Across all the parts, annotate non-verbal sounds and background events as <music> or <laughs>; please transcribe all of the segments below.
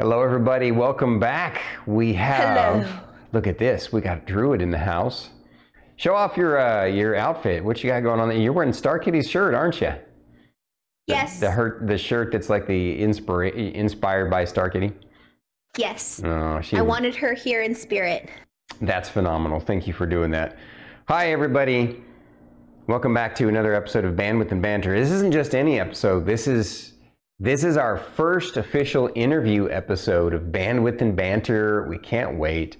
Hello, everybody. Welcome back. We have. Hello. Look at this. We got Druid in the house. Show off your uh, your outfit. What you got going on? there? You're wearing Star Kitty's shirt, aren't you? Yes. The her, the shirt that's like the inspira- inspired by Star Kitty. yes. Oh, she. I wanted her here in spirit. That's phenomenal. Thank you for doing that. Hi, everybody. Welcome back to another episode of Bandwidth and Banter. This isn't just any episode. This is this is our first official interview episode of Bandwidth and Banter. We can't wait.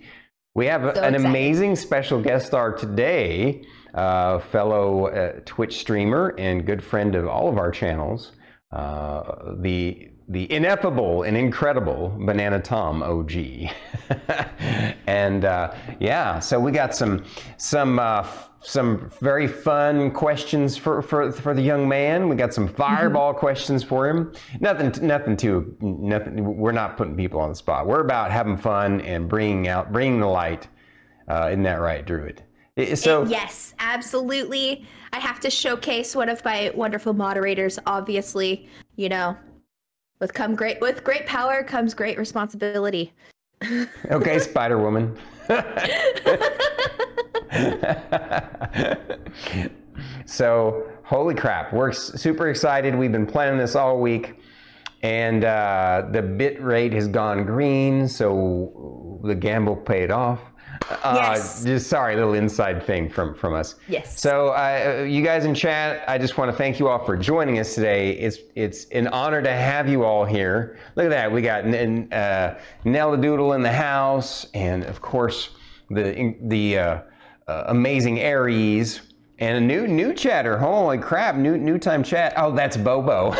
We have So an amazing special guest star today, uh, fellow uh, Twitch streamer and good friend of all of our channels, uh, the the ineffable and incredible Banana Tom OG. <laughs> and uh, yeah, so we got some some uh, some very fun questions for, for for the young man. We got some fireball questions for him. Nothing nothing too nothing. We're not putting people on the spot. We're about having fun and bringing out bringing the light. Uh, isn't that right, Druid? So yes, absolutely. I have to showcase one of my wonderful moderators. Obviously, you know, with come great with great power comes great responsibility. <laughs> okay, Spider Woman. So, holy crap, we're super excited. We've been planning this all week, and uh, the bit rate has gone green, so the gamble paid off. Uh, Yes. Just sorry, little inside thing from from us. Yes. So, uh, you guys in chat, I just want to thank you all for joining us today. It's it's an honor to have you all here. Look at that, we got N- uh, Nella Doodle in the house, and of course the the uh, uh, amazing Aries. And a new new chatter. Holy crap! New new time chat. Oh, that's Bobo. <laughs> we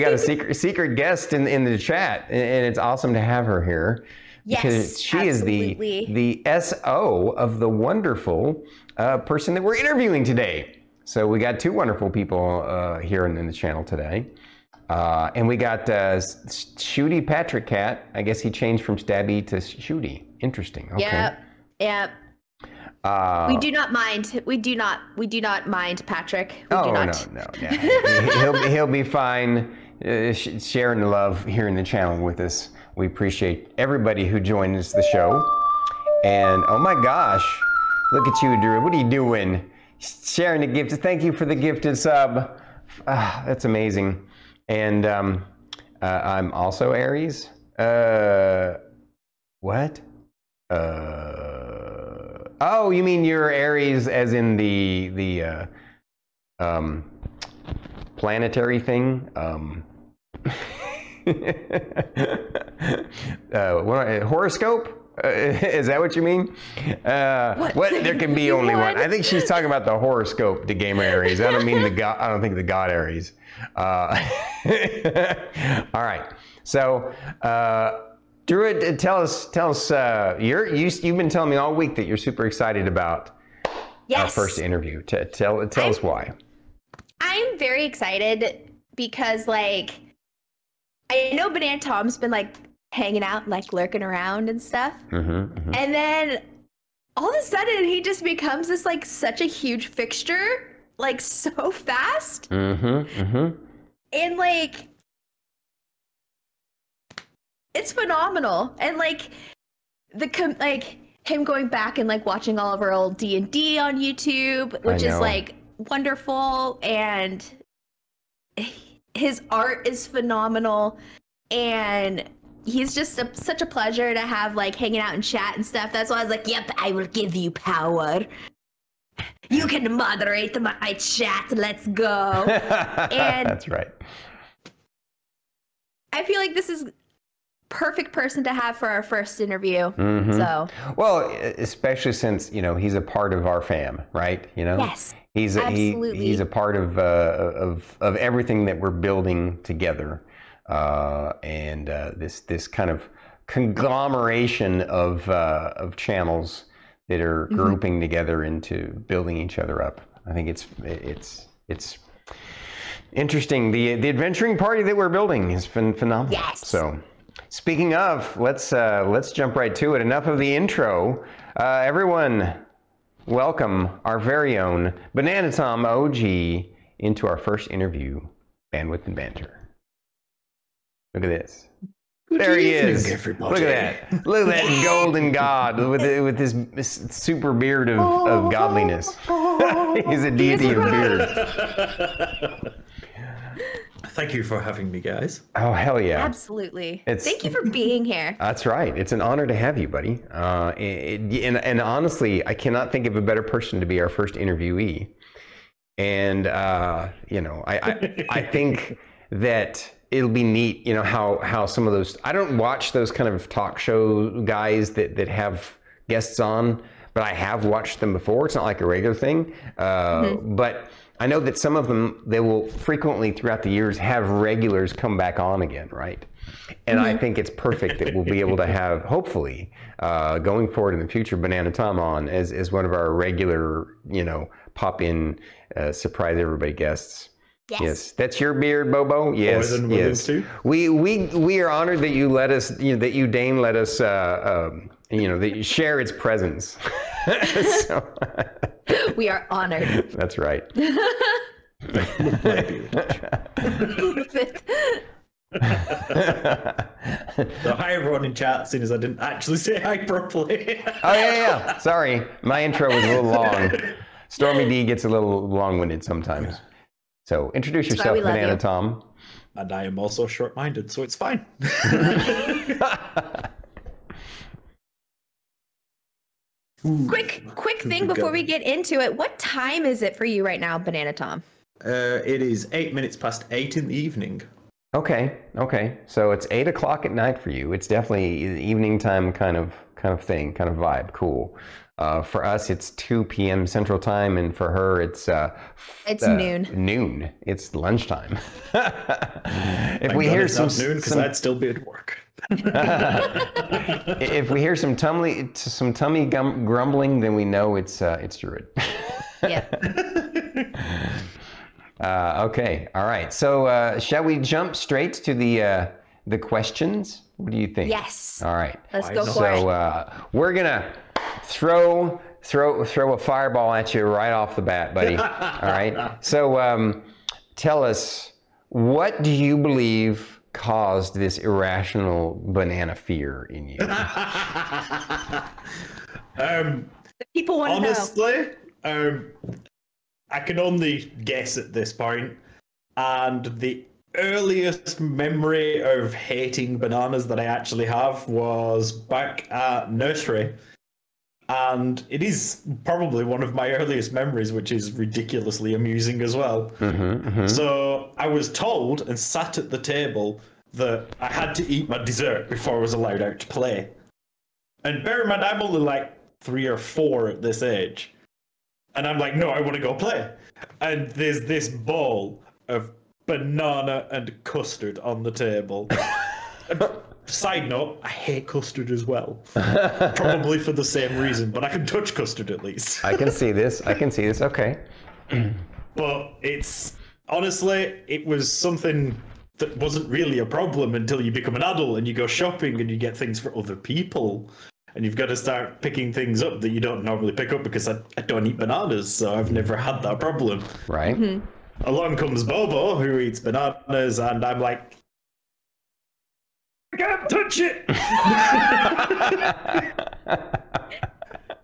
got a <laughs> secret secret guest in in the chat, and it's awesome to have her here Yes, she absolutely. is the the SO of the wonderful uh, person that we're interviewing today. So we got two wonderful people uh, here in, in the channel today. Uh, and we got uh, Shooty Patrick Cat. I guess he changed from Stabby to Shooty. Interesting. Okay. Yep. Yep. Uh, We do not mind. We do not. We do not mind Patrick. We oh do no, not. no, no. He- he'll be, he'll be fine. Uh, sharing the love here in the channel with us. We appreciate everybody who joins the show. And oh my gosh, look at you, Drew. What are you doing? Sharing the gift. Thank you for the gifted sub. Ah, that's amazing. And um, uh, I'm also Aries. Uh, what? Uh, oh, you mean you're Aries as in the the uh, um, planetary thing? Um, <laughs> <laughs> uh, what, uh, horoscope? Uh, <laughs> is that what you mean? Uh, what? What? There can be <laughs> only one. I think she's talking about the horoscope to gamer Aries. I don't mean the god. I don't think the god Aries. Uh, all right. So, uh, Druid, uh, tell us, tell us. Uh, you're you, you've been telling me all week that you're super excited about our first interview. T- tell tell us why. I'm very excited because like I know Banana Tom's been like hanging out, like lurking around and stuff. Mm-hmm, And then all of a sudden he just becomes this like such a huge fixture, like <laughs> so fast. mm-hmm, mm-hmm. And like it's phenomenal. And like the com- like him going back and like watching all of our old D&D on YouTube, which is like wonderful and his art is phenomenal and he's just a, such a pleasure to have like hanging out and chat and stuff. That's why I was like, "Yep, I will give you power. You can moderate my chat. Let's go." <laughs> And- That's right. I feel like this is perfect person to have for our first interview. Mhm. So, Well, especially since you know he's a part of our fam, right? You know, yes. He's a, he, he's a part of uh, of of everything that we're building together, uh, and uh, this this kind of conglomeration of uh, of channels that are Mm-hmm. grouping together into building each other up. I think it's it's it's interesting. The the adventuring party that we're building has been phenomenal. Yes. So. Speaking of, let's uh, let's jump right to it. Enough of the intro. Uh, everyone, welcome our very own Banana Tom OG into our first interview, Bandwidth and Banter. Look at this. there he is. everybody. Look at that. Look at that golden god with with his super beard of, of godliness. <laughs> He's a deity of beard. <laughs> Thank you for having me, guys. Oh hell yeah! Absolutely. It's- Thank you for being here. That's right. It's an honor to have you, buddy. Uh, it, and, and honestly, I cannot think of a better person to be our first interviewee. And uh, you know, I, I I <laughs> think that it'll be neat. You know how how some of those I don't watch those kind of talk show guys that that have guests on, but I have watched them before. It's not like a regular thing, uh, but. I know that some of them they will frequently throughout the years have regulars come back on again, right? And I think it's perfect that we'll be able to have, hopefully, uh, going forward in the future, Banana Tom on as, as one of our regular, you know, pop in, uh, surprise everybody guests. Yes. yes. that's your beard, Bobo. Yes, than yes. to. We we we are honored that you let us, you know, that you deign let us, uh, um, you know, that you share its presence. <laughs> so, <laughs> We are honored. that's right. So hi everyone in chat, seeing as I didn't actually say hi properly. Oh yeah, yeah. Sorry, my intro was a little long. Stormy D gets a little long-winded sometimes. So introduce why yourself, Banana you. Tom. and I am also short-minded, so it's fine. <laughs> quick, quick thing before we get into it. What time is it for you right now, Banana Tom? Uh, it is eight minutes past eight in the evening. Okay, okay. So it's eight o'clock at night for you. It's definitely an evening time kind of kind of thing, kind of vibe. Cool. Uh, for us, it's two p.m. Central Time, and for her, it's uh, It's uh, noon. Noon. It's lunchtime. <laughs> if Thank we God hear it's some, not noon because I'd still be at work. <laughs> if we hear some tummy some tummy gum, grumbling, then we know it's uh, it's Druid. <laughs> Yeah. <laughs> Uh, okay, all right. So uh, shall we jump straight to the uh, the questions? What do you think? Yes. All right. Let's go not? for So it. uh, we're gonna throw throw throw a fireball at you right off the bat, buddy. all right. So um, tell us, what do you believe caused this irrational banana fear in you? <laughs> um, People want to know. honestly, um, I can only guess at this point, and the earliest memory of hating bananas that I actually have was back at nursery. And it is probably one of my earliest memories, which is ridiculously amusing as well. Mm-hmm, mm-hmm. So I was told and sat at the table that I had to eat my dessert before I was allowed out to play. And bear in mind, I'm only like three or four at this age. And I'm like, no, I want to go play. And there's this bowl of banana and custard on the table. <laughs> And Side note, I hate custard as well. <laughs> Probably for the same reason, but I can touch custard at least. I can see <laughs> this. I can see this. Okay. but it's honestly it was something that wasn't really a problem until you become an adult and you go shopping and you get things for other people and you've got to start picking things up that you don't normally pick up because I, I don't eat bananas so i've never had that problem Right. Mm-hmm. along comes bobo who eats bananas and i'm like i can't touch it <laughs>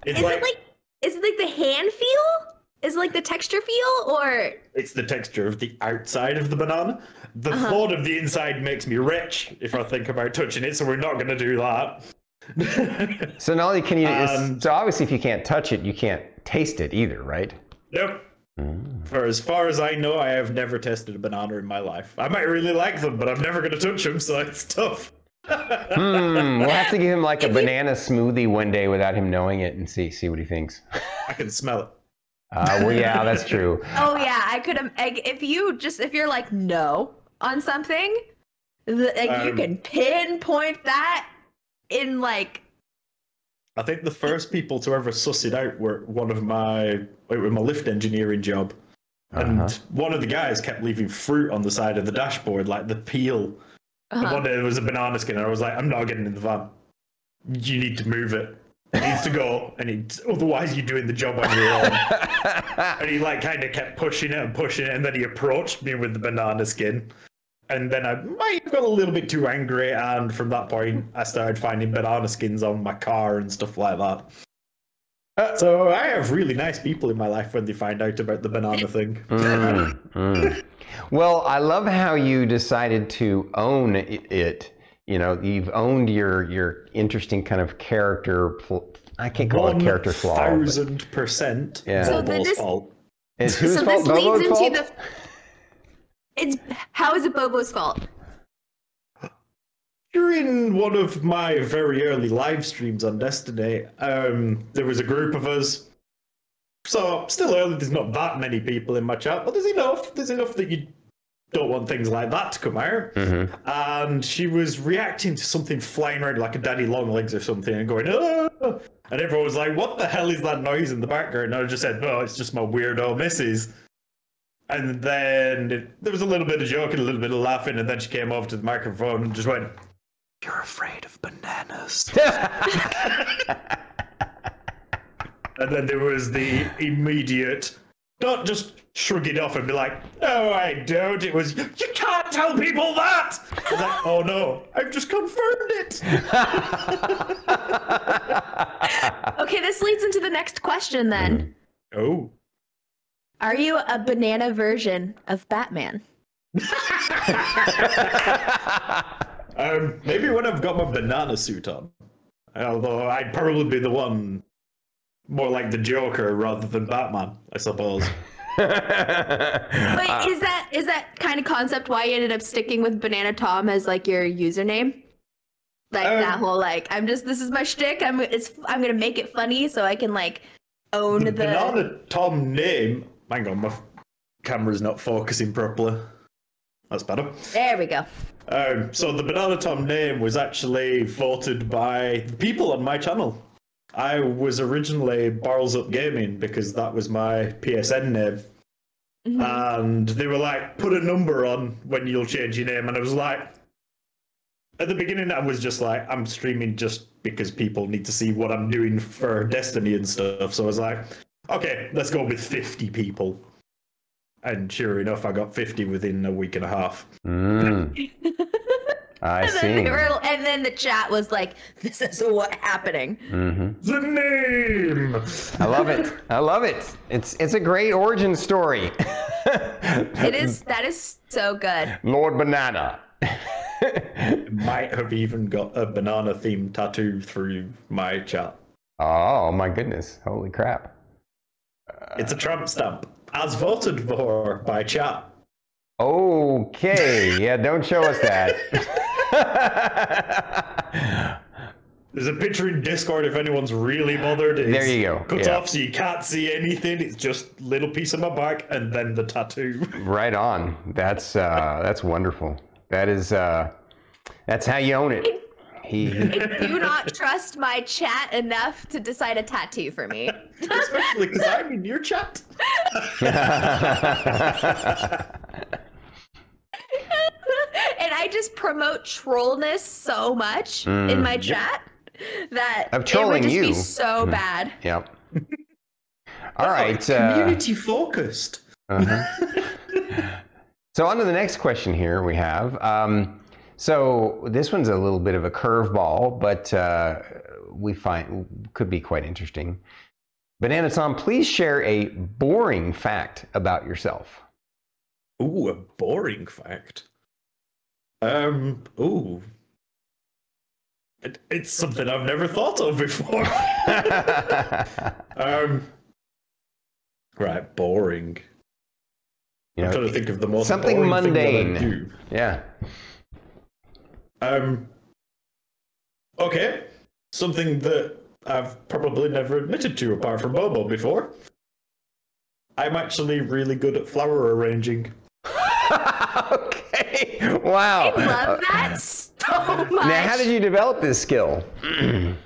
it's Is like, it like is it like the hand feel? Is it like the texture feel or it's the texture of the outside of the banana. The Uh-huh. thought of the inside makes me rich if I think about touching it, so we're not going to do that. <laughs> So not only can you, Um, so obviously if you can't touch it, you can't taste it either, right? nope. Mm. For as far as I know, I have never tested a banana in my life. I might really like them, but I'm never going to touch them, so it's tough. Hmm. We'll have to give him like a banana smoothie one day without him knowing it and see see what he thinks. I can smell it. Uh, well, yeah, that's true. <laughs> Oh yeah, I could have if you just if you're like no on something, th- like you Um, can pinpoint that in like I think the first people to ever suss it out were one of my it was my lift engineering job, and Uh-huh. one of the guys kept leaving fruit on the side of the dashboard, like the peel. And uh-huh. one day there was a banana skin, and I was like, I'm not getting in the van. You need to move it. It needs to go, and it, otherwise you're doing the job on your own. <laughs> and he like kind of kept pushing it and pushing it, and then he approached me with the banana skin, and then I might have got a little bit too angry, and from that point, I started finding banana skins on my car and stuff like that. Uh, So I have really nice people in my life when they find out about the banana thing. Mm, mm. <laughs> Well, I love how you decided to own it. You know, you've owned your your interesting kind of character. Pl- I can't call it character flaw. but thousand percent Yeah. So Bobo's this- fault. It's whose so fault? this leads Bobo's into the. It's how is it Bobo's fault? During one of my very early live streams on Destiny, um, there was a group of us. So still early, there's not that many people in my chat, but there's enough. There's enough that you don't want things like that to come out. Mhm. And she was reacting to something flying around like a daddy long legs or something and going, ah! And everyone was like, what the hell is that noise in the background? And I just said, no, it's just my weirdo missus. And then it, there was a little bit of joking, a little bit of laughing, and then she came over to the microphone and just went, You're afraid of bananas. <laughs> and then there was the immediate, not just shrug it off and be like, No, I don't. It was, You can't tell people that. Like, Oh no, I've just confirmed it. <laughs> Okay, this leads into the next question then. Oh. Are you a banana version of Batman? <laughs> Um, maybe when I've got my banana suit on. Although I'd probably be the one more like the Joker rather than Batman, I suppose. <laughs> Wait, Uh, is that is that kind of concept why you ended up sticking with Banana Tom as like your username? Like that Um, whole like I'm just this is my shtick. I'm it's I'm gonna make it funny so I can like own The the. banana Tom name. Hang on, my f- camera's not focusing properly. That's better. There we go. Um, so the Banana Tom name was actually voted by the people on my channel. I was originally Barrels Up Gaming because that was my PSN name. Mhm. and they were like, put a number on when you'll change your name. And I was like, at the beginning, I was just like, I'm streaming just because people need to see what I'm doing for Destiny and stuff. So I was like, okay, let's go with 50 people. And sure enough, I got 50 within a week and a half. Mm, <laughs> I and, then see. they were, and then the chat was like, "This is what happening." hmm The name! I love it. I love it. It's it's a great origin story. <laughs> It is that is so good. Lord Banana. Might have even got a banana themed tattoo through my chat. oh my goodness! Holy crap! It's a tramp stamp, as voted for by chat. Okay, yeah, don't show us that. <laughs> <laughs> There's a picture in Discord if anyone's really bothered. It's There you go, Cut yeah. off so you can't see anything. It's just little piece of my back and then the tattoo. <laughs> right on. That's uh, that's wonderful. That is uh, that's how you own it. He, he Do not trust my chat enough to decide a tattoo for me. <laughs> Especially because I'm in your chat. And I just promote trollness so much in my Mm, yep. chat that Of it trolling would just you. be so Mm. bad. yep. <laughs> All right. Uh, Community focused. uh-huh. <laughs> So on to the next question here we have. Um, so this one's a little bit of a curveball, but uh, we find could be quite interesting. Banana Tom, please share a boring fact about yourself. Ooh, a boring fact. Um, ooh. It, it's something I've never thought of before. <laughs> um, right, boring. You I'm trying to think of the most something boring thing that I mundane. yeah. Um. Okay, something that I've probably never admitted to apart from Bobo before. I'm actually really good at flower arranging. <laughs> okay. <laughs> Wow. I love that so much. Now, how did you develop this skill? <clears throat>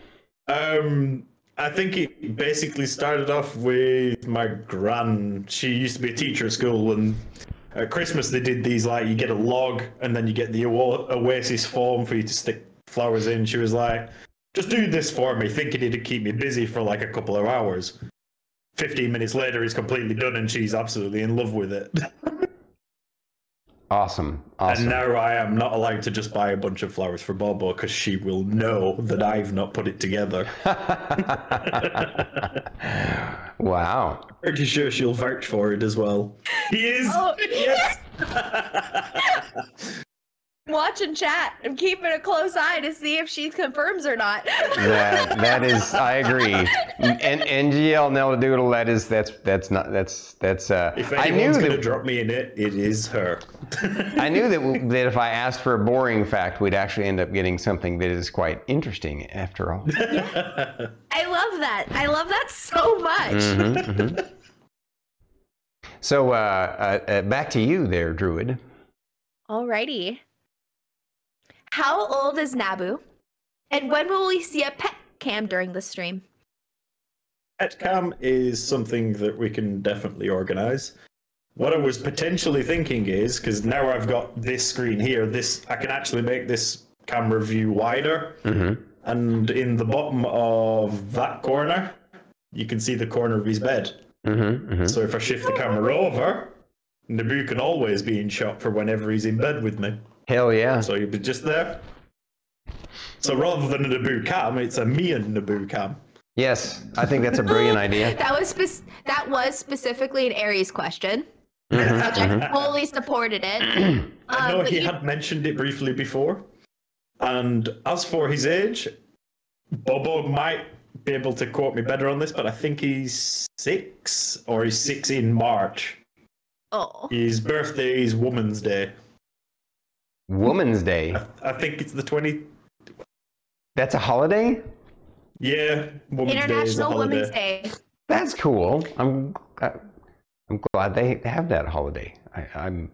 Um, I think it basically started off with my gran. She used to be a teacher at school, and at Christmas they did these like you get a log, and then you get the Oa- Oasis foam for you to stick flowers in. She was like, "Just do this for me," thinking it'd keep me busy for like a couple of hours. Fifteen minutes later, it's completely done, and she's absolutely in love with it. <laughs> Awesome. And now I am not allowed to just buy a bunch of flowers for Bobo because she will know that I've not put it together. <laughs> wow. Pretty sure she'll vouch for it as well. He is. Oh, yes. <laughs> Watching chat. I'm keeping a close eye to see if she confirms or not. That that is I agree. And NGL Nelda Doodle, that is that's that's not that's that's uh if I knew anyone's going to that drop me in it, it is her. <laughs> I knew that that if I asked for a boring fact, we'd actually end up getting something that is quite interesting after all. Yeah. <laughs> I love that. I love that so much. Mhm, mhm. So uh, uh, uh, back to you there, Druid. Alrighty. How old is Naboo? And when will we see a pet cam during the stream? Pet cam is something that we can definitely organize. What I was potentially thinking is because now I've got this screen here, this I can actually make this camera view wider, Mm-hmm. and in the bottom of that corner, you can see the corner of his bed. Mm-hmm. mm-hmm. So if I shift the camera over, Naboo can always be in shot for whenever he's in bed with me. Hell yeah. So he'll be just there. So rather than a Naboo cam, it's a me and Naboo cam. Yes, I think that's a brilliant <laughs> idea. That was spec- that was specifically an Aries question, Mhm, which I fully supported it. <clears throat> I Um, know but he you- had mentioned it briefly before. And as for his age, Bobo might be able to quote me better on this, but I think he's six or he's six in March. Oh, His birthday is Woman's Day. Woman's Day. I think it's the 20. That's a holiday. Yeah, Woman's Day is a International holiday. Women's Day. That's cool. I'm I, I'm glad they have that holiday. I, I'm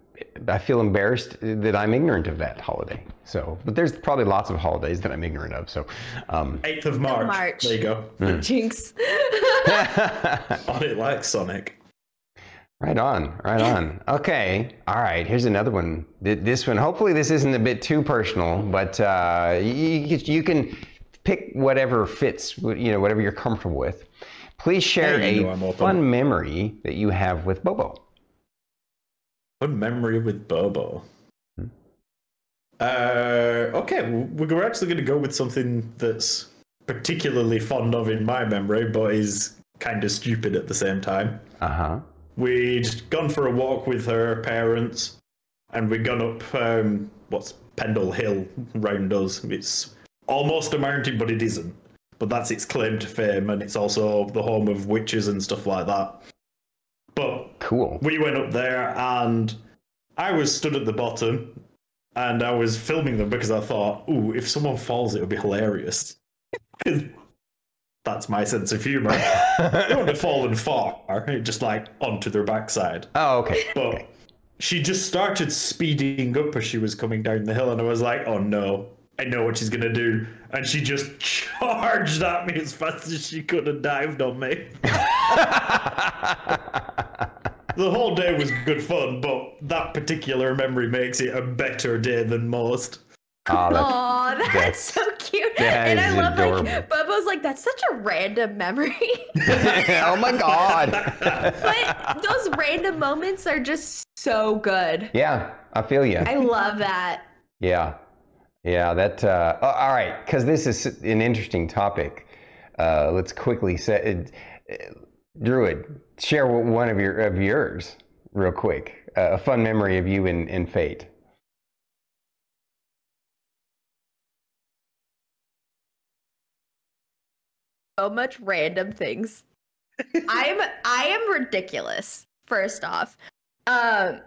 I feel embarrassed that I'm ignorant of that holiday. So, but there's probably lots of holidays that I'm ignorant of. So, um, 8th of March. March. There you go. Hmm. Jinx. <laughs> On it like Sonic. Right on, right on. Okay, all right. Here's another one. This one. Hopefully, this isn't a bit too personal, but uh, you, you can pick whatever fits. You know, whatever you're comfortable with. Please share Hey, you know a fun memory that you have with Bobo. Good memory with Bobo. Hmm. Uh, okay, we're actually going to go with something that's particularly fond of in my memory, but is kind of stupid at the same time. Uh huh. We'd gone for a walk with her parents, and we'd gone up um, what's Pendle Hill round us. It's almost a mountain, but it isn't. But that's its claim to fame, and it's also the home of witches and stuff like that. But Cool. we went up there and I was stood at the bottom and I was filming them because I thought, ooh, if someone falls, it would be hilarious. <laughs> 'Cause That's my sense of humor. <laughs> They wouldn't have fallen far, just like onto their backside. oh, okay. But she just started speeding up as she was coming down the hill, and I was like, oh no, I know what she's gonna do. And she just <laughs> charged at me as fast as she could and dived on me. <laughs> The whole day was good fun, but that particular memory makes it a better day than most. Oh, that's, that's, that's- so cute. that and I love adorable. like Bobo's like that's such a random memory. <laughs> oh my god. but those random moments are just so good. yeah, I feel you. I love that. Yeah, yeah. That. Uh, oh, all right, because this is an interesting topic. Uh, let's quickly say, uh, Druid, share one of your of yours real quick. Uh, a fun memory of you in, in Fate. So much random things. I'm I am ridiculous. First off, um,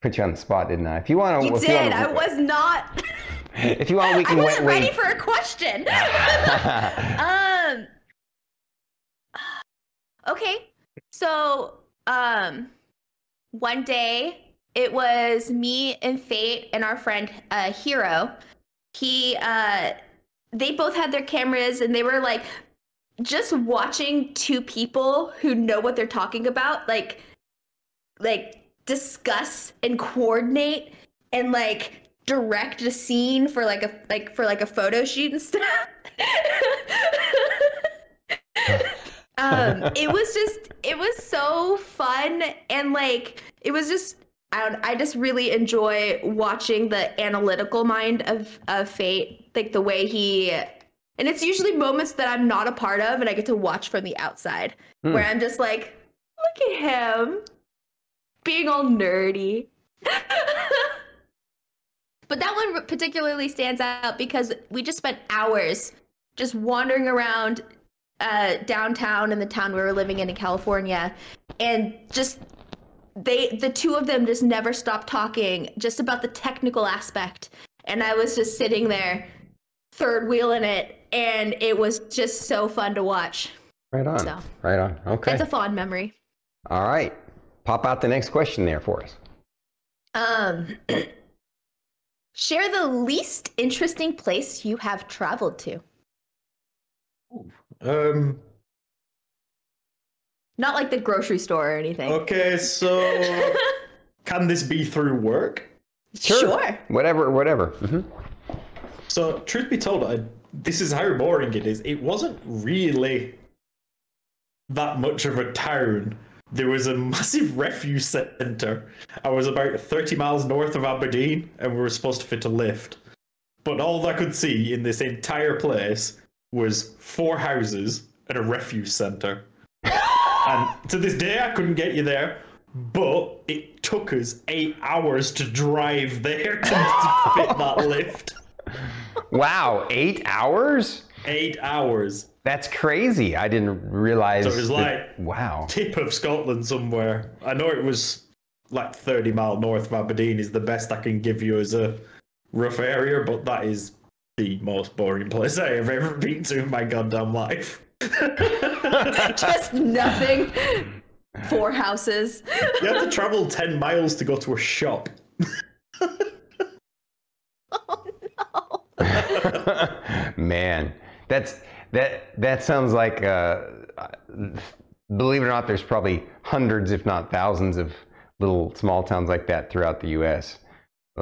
Put you on the spot, didn't I? If you want to, you did. You I wanna, was not. <laughs> If you want, we can. I wasn't wait. ready wait. for a question. <laughs> um. Okay, so um, one day it was me and Fate and our friend uh, Hero. He uh, they both had their cameras and they were like just watching two people who know what they're talking about, like like discuss and coordinate and like direct a scene for like a like for like a photo shoot and stuff. <laughs> Um, it was just, it was so fun, and like, it was just, I don't, I just really enjoy watching the analytical mind of of Fate, like the way he, and it's usually moments that I'm not a part of, and I get to watch from the outside, Hmm. where I'm just like, look at him, being all nerdy. <laughs> but that one particularly stands out because we just spent hours just wandering around uh, downtown in the town we were living in in California, and just they the two of them just never stopped talking just about the technical aspect, and I was just sitting there, third wheeling it, and it was just so fun to watch. Right on. So. Right on. Okay. It's a fond memory. All right. Pop out the next question there for us. Um, <clears throat> share the least interesting place you have traveled to. Ooh, Um. Not like the grocery store or anything. Okay, so <laughs> can this be through work? Sure. Whatever. Whatever. hmm So, truth be told, I, this is how boring it is. It wasn't really that much of a town. There was a massive refuse centre. I was about 30 miles north of Aberdeen, and we were supposed to fit a lift. But all I could see in this entire place was four houses and a refuse centre. And to this day, I couldn't get you there. But it took us eight hours to drive there to, to fit that <laughs> lift. Wow. Eight hours. Eight hours. That's crazy. I didn't realize. So it was that- wow. Tip of Scotland somewhere. I know it was like 30 mile north of Aberdeen is the best I can give you as a rough area, but that is the most boring <laughs> place I have ever been to in my goddamn life. <laughs> Just nothing. Four houses. You have to travel 10 miles to go to a shop. Oh <laughs> no. <laughs> Man, that's that that sounds like uh, believe it or not, there's probably hundreds, if not thousands, of little small towns like that throughout the U.S.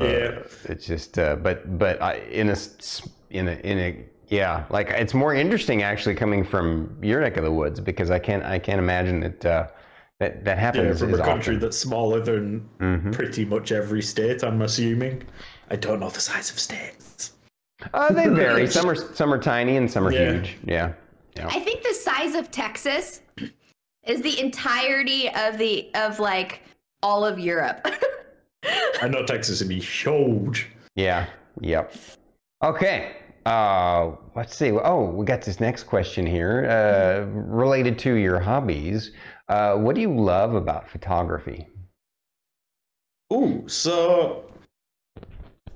Uh, Yeah. it's just, uh, but but I, in a s- in a in a yeah, like it's more interesting actually coming from your neck of the woods because I can't I can't imagine that uh, that that Yeah, happens from as a country often. that's smaller than Mhm. pretty much every state, I'm assuming. I don't know the size of states. Uh, they <laughs> vary. some are some are tiny and some are Yeah. huge. Yeah. Yeah. I think the size of Texas is the entirety of the of like all of Europe. <laughs> I know Texas would be huge. Yeah. Yep. Okay. Uh, let's see. Oh, we got this next question here uh, related to your hobbies. Uh, what do you love about photography? Ooh, so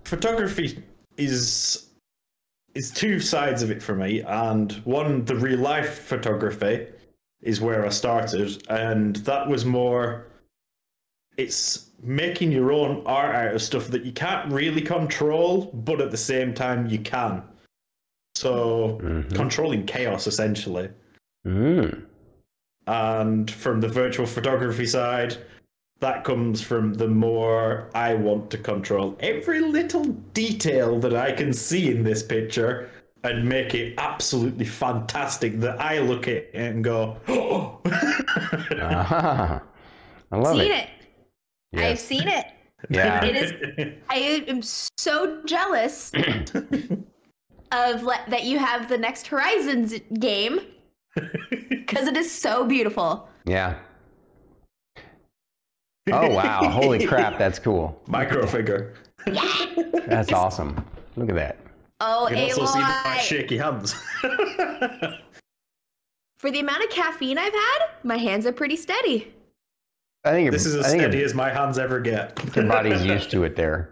photography is is two sides of it for me, and one, the real life photography, is where I started, and that was more. It's making your own art out of stuff that you can't really control, but at the same time you can. So Mhm. controlling chaos essentially. Mm. And from the virtual photography side, that comes from the more I want to control every little detail that I can see in this picture and make it absolutely fantastic that I look at it and go, oh. <laughs> Ah, I love seen it. it. I've seen it. Yeah. It is. I am so jealous <clears throat> of le- that you have the next Horizons game <laughs> because it is so beautiful. Yeah. Oh wow! Holy crap! That's cool. <laughs> Micro figure. That's awesome. Look at that. Oh, You can also see my shaky hands. <laughs> For the amount of caffeine I've had, my hands are pretty steady. I think this is as I think steady as my hands ever get. your body's used to it there.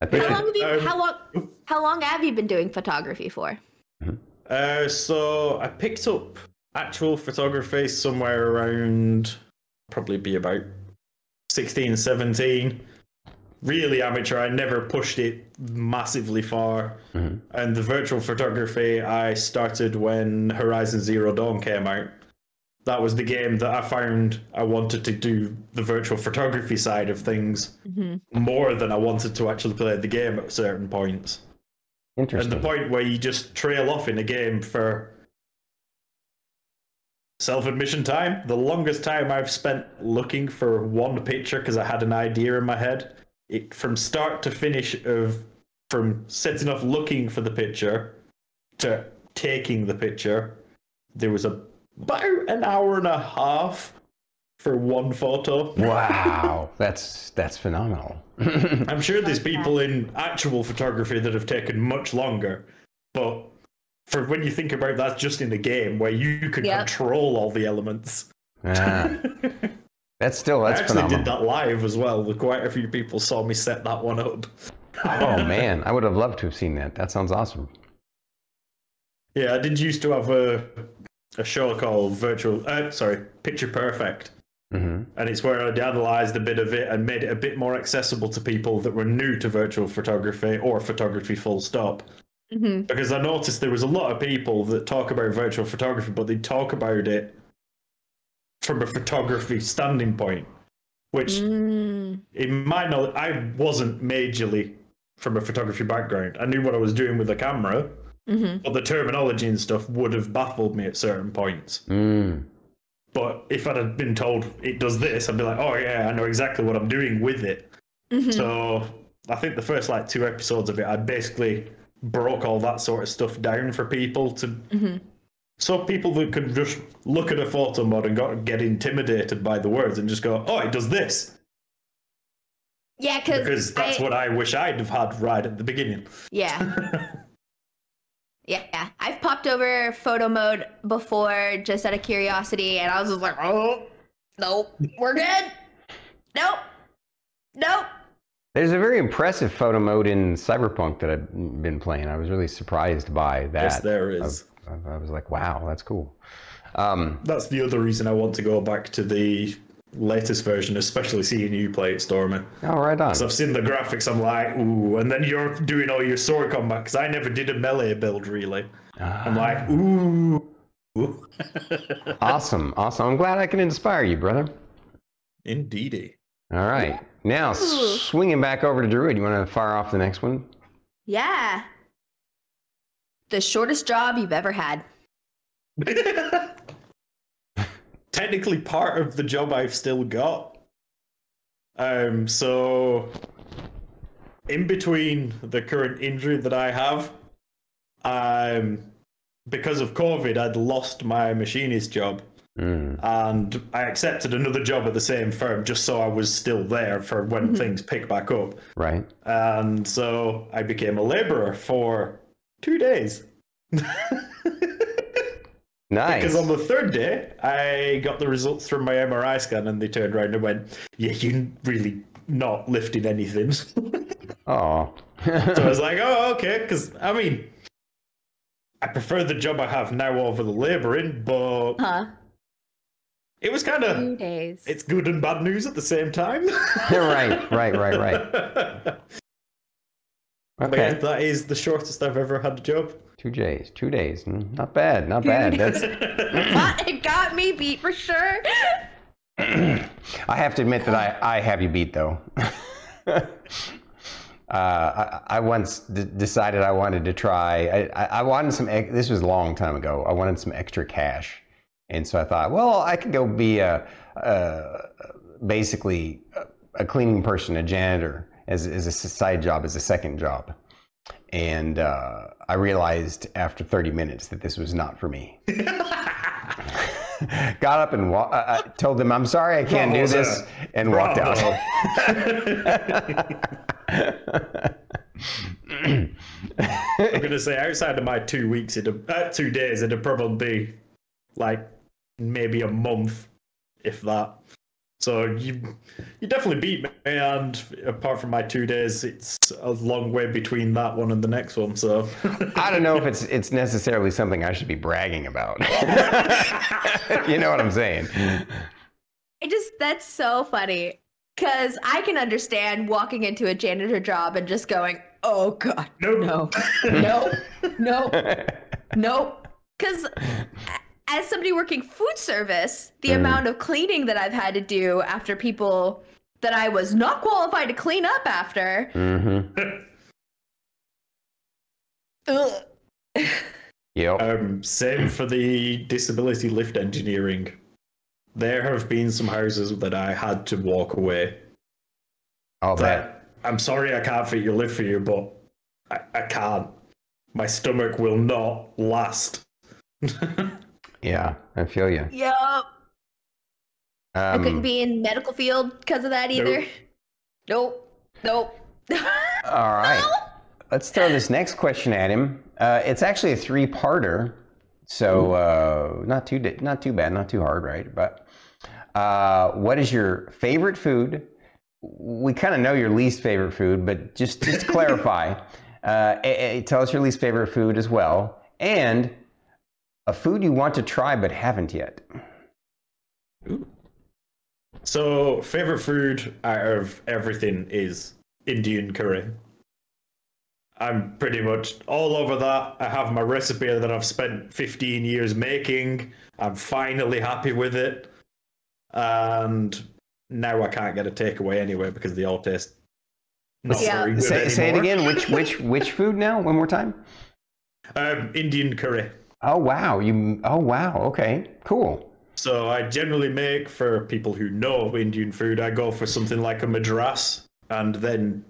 I think How long have you? Um, how long? How long have you been doing photography for? Uh, so I picked up actual photography somewhere around probably be about 16, 17. Really amateur. I never pushed it massively far. Mhm. And the virtual photography I started when Horizon Zero Dawn came out. That was the game that I found I wanted to do the virtual photography side of things Mm-hmm. more than I wanted to actually play the game at certain points. And the point where you just trail off in a game for self admission time, the longest time I've spent looking for one picture because I had an idea in my head, it from start to finish of from setting off looking for the picture to taking the picture, there was about an hour and a half for one photo. wow, <laughs> that's that's phenomenal. <laughs> I'm sure there's people in actual photography that have taken much longer, but for when you think about that just in a game where you can Yep. control all the elements. Ah, <laughs> that's still I that's actually phenomenal. did that live as well. Quite a few people saw me set that one up. Oh man, I would have loved to have seen that. That sounds awesome. Yeah, I did used to have a a show called Virtual uh, sorry, Picture Perfect. hmm And it's where I'd analysed a bit of it and made it a bit more accessible to people that were new to virtual photography or photography full stop. hmm because I noticed there was a lot of people that talk about virtual photography, but they talk about it from a photography standing point, which Mm. in my knowledge, I wasn't majorly from a photography background. I knew what I was doing with the camera, hmm but the terminology and stuff would have baffled me at certain points. Mm. But if I'd have been told it does this, I'd be like, oh yeah, I know exactly what I'm doing with it. hmm So I think the first like two episodes of it, I basically broke all that sort of stuff down for people to, hmm so people that could just look at a photo mod and got, get intimidated by the words and just go, oh, it does this, Yeah, cause because that's I, what I wish I'd have had right at the beginning. Yeah. <laughs> Yeah, yeah. I've popped over photo mode before just out of curiosity, and I was just like, oh, nope, we're good. Nope, nope. There's a very impressive photo mode in Cyberpunk that I've been playing. I was really surprised by that. yes, there is. I, I was like, wow, that's cool. Um, That's the other reason I want to go back to the latest version, especially seeing you play it, Stormy. oh, right on. So I've seen the graphics, I'm like, ooh, and then you're doing all your sword combat because I never did a melee build really. I'm Ah, like, ooh. <laughs> awesome, awesome. I'm glad I can inspire you, brother. Indeedy. All right. Now, Ooh. swinging back over to Druid, you want to fire off the next one? Yeah. The shortest job you've ever had. <laughs> Technically, part of the job I've still got. Um, so in between the current injury that I have, um, because of COVID, I'd lost my machinist job. Mm. and I accepted another job at the same firm just so I was still there for when Mhm. things pick back up. Right. And so I became a laborer for two days. <laughs> Nice. Because on the third day, I got the results from my MRI scan and they turned around and went, Yeah, you're really not lifting anything. <laughs> Oh. so. I was <laughs> like, Oh, okay. Because, I mean, I prefer the job I have now over the laboring, but Huh? it was kind of. It's good and bad news at the same time. <laughs> right, right, right, right. But yeah, Okay. that is the shortest I've ever had a job. Two days. Two days. Mm, Not bad. Not bad. days. That's. <laughs> But it got me beat for sure. <clears throat> I have to admit that I, I have you beat though. <laughs> uh, I, I once d- decided I wanted to try. I, I, I wanted some. ex- This was a long time ago. I wanted some extra cash, and so I thought, well, I could go be a, a basically a, a cleaning person, a janitor, as as a side job, as a second job. And uh, I realized after 30 minutes that this was not for me. <laughs> Got up and wa- uh, uh, told them, "I'm sorry, I can't Bravo, do this," sir. and walked out. <laughs> I'm gonna say outside of my two weeks, it'd uh, two days, it'd probably be like maybe a month, if that. So you you definitely beat me, and apart from my two days, it's a long way between that one and the next one. So I don't know if it's <laughs> it's necessarily something I should be bragging about. <laughs> you know what I'm saying? It just that's so funny because I can understand walking into a janitor job and just going, "Oh God, Nope. no, no, no, no," because as somebody working food service, the Mm. amount of cleaning that I've had to do after people that I was not qualified to clean up after, hmm Ugh. Yep. Um, same for the disability lift engineering. There have been some houses that I had to walk away. All that. That I'm sorry I can't fit your lift for you, but I, I can't. My stomach will not last. <laughs> Yeah, I feel you. Yup. I Um, couldn't be in medical field because of that either. Nope. Nope. <laughs> All right. Let's throw this next question at him. Uh, it's actually a three-parter, so uh, not too di- not too bad, not too hard, right? But uh, what is your favorite food? We kind of know your least favorite food, but just just clarify. <laughs> Uh, eh, eh, tell us your least favorite food as well, and a food you want to try but haven't yet. So, favorite food out of everything is Indian curry. I'm pretty much all over that. I have my recipe that I've spent 15 years making. I'm finally happy with it. And now I can't get a takeaway anyway because they all taste not Yeah. very good Say, say it again. Which which which food now? One more time. Um, Indian curry. Oh wow! You oh wow! Okay, cool. So I generally make for people who know Indian food. I go for something like a madras and then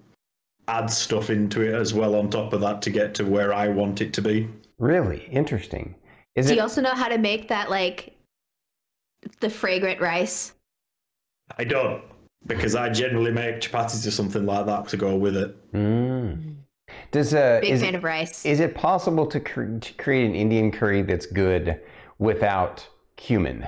add stuff into it as well on top of that to get to where I want it to be. Really interesting. Is Do it? you also know how to make that like the fragrant rice? I don't because I generally make chapatis or something like that to go with it. Mm. Does uh Big is fan it, of rice. is it possible to, cre- to create an Indian curry that's good without cumin?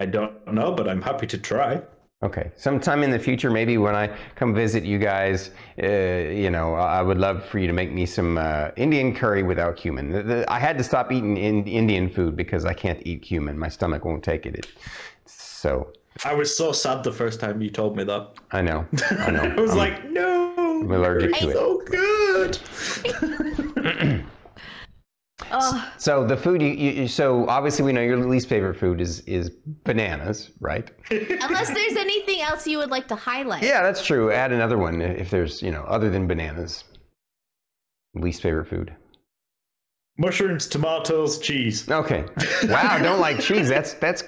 I don't know, but I'm happy to try. Okay, sometime in the future, maybe when I come visit you guys, uh, you know, I I would love for you to make me some uh, Indian curry without cumin. The- the- I had to stop eating in, Indian food because I can't eat cumin. My stomach won't take it. it so I was so sad the first time you told me that. I know, I <laughs> know. I was I'm- like, no, I'm allergic to it. so good. <clears throat> Oh, So the food you, you you- so obviously we know your least favorite food is is bananas, right? unless there's anything else you would like to highlight. Yeah, that's true. Add another one if there's you know other than bananas. Least favorite food. Mushrooms, tomatoes, cheese. Okay. Wow, don't like cheese. That's that's.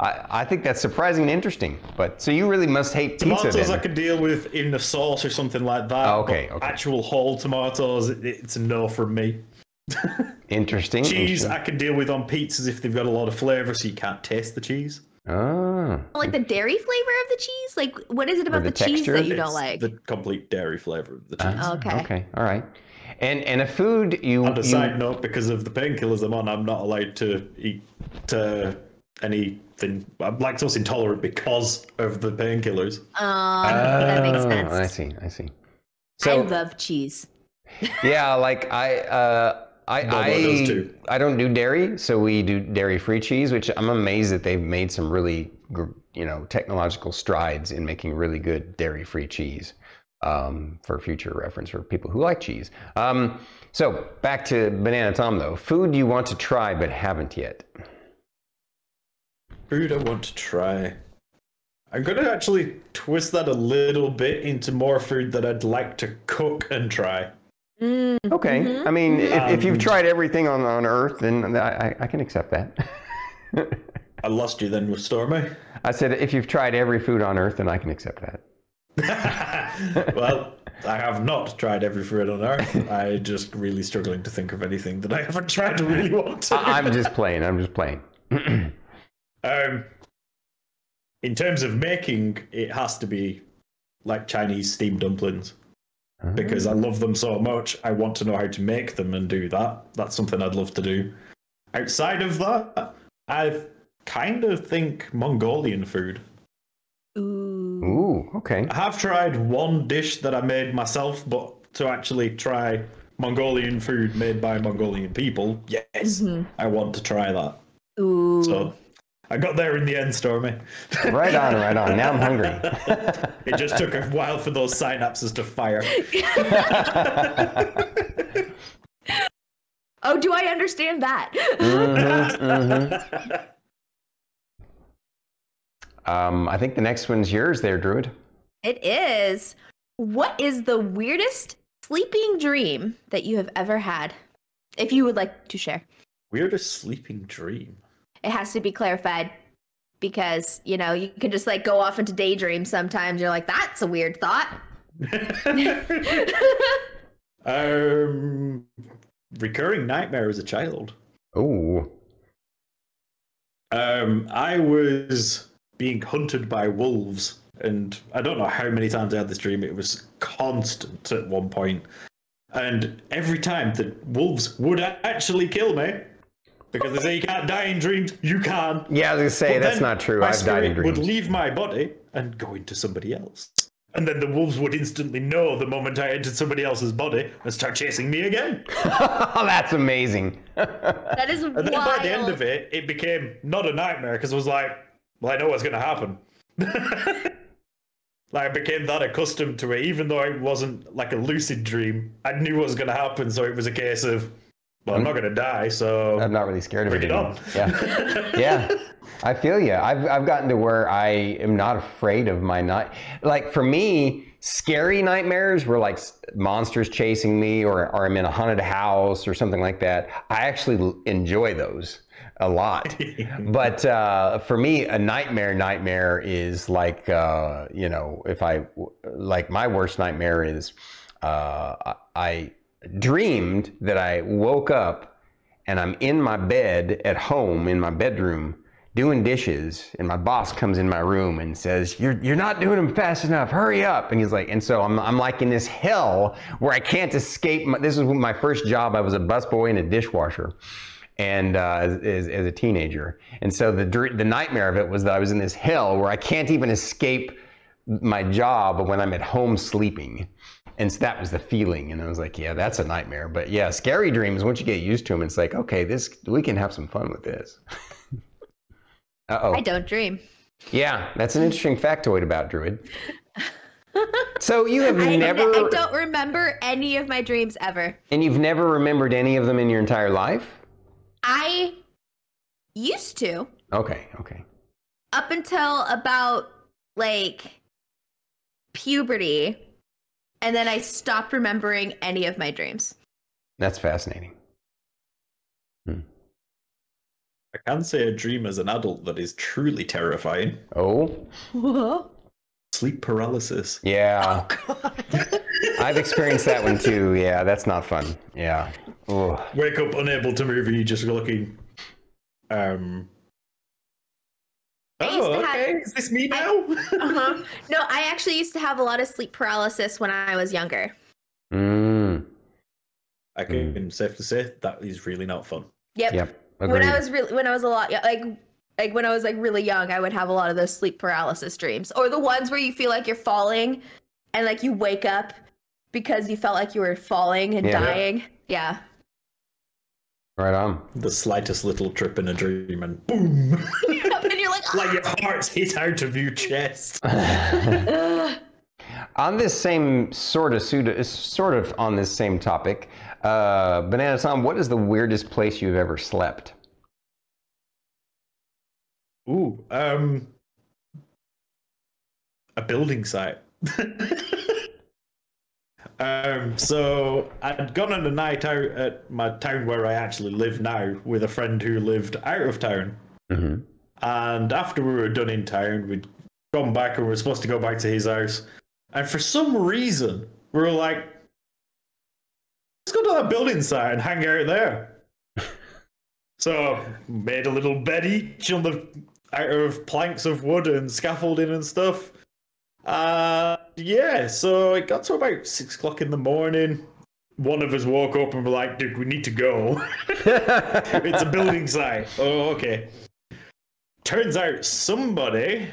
I, I think that's surprising and interesting. But so you really must hate pizza Tomatoes I then. could deal with in the sauce or something like that. Oh, okay, okay. Actual whole tomatoes, it- it's a no from me. <laughs> Interesting. Cheese interesting. I can deal with on pizzas if they've got a lot of flavour, so you can't taste the cheese. Ah. Like the dairy flavor of the cheese? Like what is it about the the, cheese that you It's don't like? the complete dairy flavour of the cheese. Ah, Okay. Okay. All right. And and a food you. On a you side note, because of the painkillers I'm on, I'm not allowed to eat uh, anything. I'm lactose intolerant because of the painkillers. Um, that makes Oh, sense. I see. I see. I love cheese. <laughs> yeah, like I. Uh, I, I. I don't do dairy, so we do dairy-free cheese, which I'm amazed that they've made some really, you know, technological strides in making really good dairy-free cheese um, for future reference for people who like cheese. Um, so back to Banana Tom though, food you want to try but haven't yet. Food I want to try. I'm going to actually twist that a little bit into more food that I'd like to cook and try. Mm, Okay, mhm. I mean, if, if you've Um, tried everything on on Earth, then I, I, I can accept that. <laughs> I lost you then with Stormy. I said if you've tried every food on Earth, then I can accept that. <laughs> well, I have not tried every food on earth. I'm just really struggling to think of anything that I haven't tried to really want to. I, I'm just playing. I'm just playing. <clears throat> Um, in terms of making, it has to be like Chinese steamed dumplings because I love them so much. I want to know how to make them and do that. That's something I'd love to do. Outside of that, I kind of think Mongolian food. Ooh. Ooh, okay. I have tried one dish that I made myself, but to actually try Mongolian food made by Mongolian people, yes, Mhm. I want to try that. Ooh. So I got there in the end, Stormy. Right on, right on. Now I'm hungry. <laughs> It just took a while for those synapses to fire. <laughs> oh, do I understand that? Mhm, mhm. Um, I think the next one's yours there, Druid. It is. What is the weirdest sleeping dream that you have ever had, if you would like to share. Weirdest sleeping dream. It has to be clarified because, you know, you can just like go off into daydreams sometimes. You're like, that's a weird thought. <laughs> um, recurring nightmare as a child. Oh, Um, I was being hunted by wolves, and I don't know how many times I had this dream. It was constant at one point, and every time the wolves would actually kill me because they say you can't die in dreams. You can. yeah. I was gonna say But that's not true. My I've died in spirit would leave my body and go into somebody else. And then the wolves would instantly know the moment I entered somebody else's body and start chasing me again. <laughs> that's amazing. <laughs> That is And wild. then by the end of it, it became not a nightmare because it was like, well, I know what's going to happen. <laughs> like I became that accustomed to it, even though it wasn't like a lucid dream. I knew what was going to happen, so it was a case of, well, I'm not going to die, so I'm not really scared of it anymore. Yeah. <laughs> yeah. I feel you I've, I've gotten to where i am not afraid of my night like for me scary nightmares were like monsters chasing me or, or i'm in a haunted house or something like that. I actually enjoy those a lot. <laughs> But uh, for me a nightmare nightmare is like uh, you know if i like my worst nightmare is uh, i dreamed that i woke up and I'm in my bed at home in my bedroom doing dishes, and my boss comes in my room and says, "You're you're not doing them fast enough. Hurry up!" And he's like, and so I'm I'm like in this hell where I can't escape. My, this is my first job. I was a busboy and a dishwasher. And uh, as, as, as a teenager, and so the the nightmare of it was that I was in this hell where I can't even escape my job when I'm at home sleeping. And so that was the feeling. And I was like, yeah, that's a nightmare. But yeah, scary dreams, once you get used to them, it's like, okay, this we can have some fun with this. <laughs> uh oh. I don't dream. Yeah, that's an interesting factoid about Druid. So you have <laughs> I, never I don't remember any of my dreams ever. and you've never remembered any of them in your entire life? I used to Okay, okay. up until about like puberty, and then I stopped remembering any of my dreams. That's fascinating. I can say a dream as an adult that is truly terrifying. Oh, Whoa. Sleep paralysis. yeah. God. I've experienced that one too. Yeah, that's not fun. Yeah. Ugh. Wake up unable to move, and you just looking. Um. I used Oh, to have- okay. Is this me now? <laughs> uh-huh. <laughs> No, I actually used to have a lot of sleep paralysis when I was younger. Mm. I can safely say that is really not fun. Yep. Yep. When I was really when I was a lot like like when I was like really young, I would have a lot of those sleep paralysis dreams, or the ones where you feel like you're falling, and like you wake up because you felt like you were falling and Yeah. dying. Yeah. Right on. The slightest little trip in a dream, and boom! <laughs> and you're like, like your heart's hit out of your chest. <laughs> On this same sort of pseudo, sort of on this same topic, uh, Banana Tom, what is the weirdest place you've ever slept? Ooh, um, a building site. <laughs> um, so I'd gone on a night out at my town where I actually live now with a friend who lived out of town. Mm-hmm. And after we were done in town, we'd gone back and we were supposed to go back to his house. And for some reason, we were like, let's go to that building site and hang out there. <laughs> so made a little bed each on the out of planks of wood and scaffolding and stuff. Uh yeah, so it got to about six o'clock in the morning. One of us woke up and were like, dude, we need to go. <laughs> <laughs> it's a building site. Oh, okay. Turns out somebody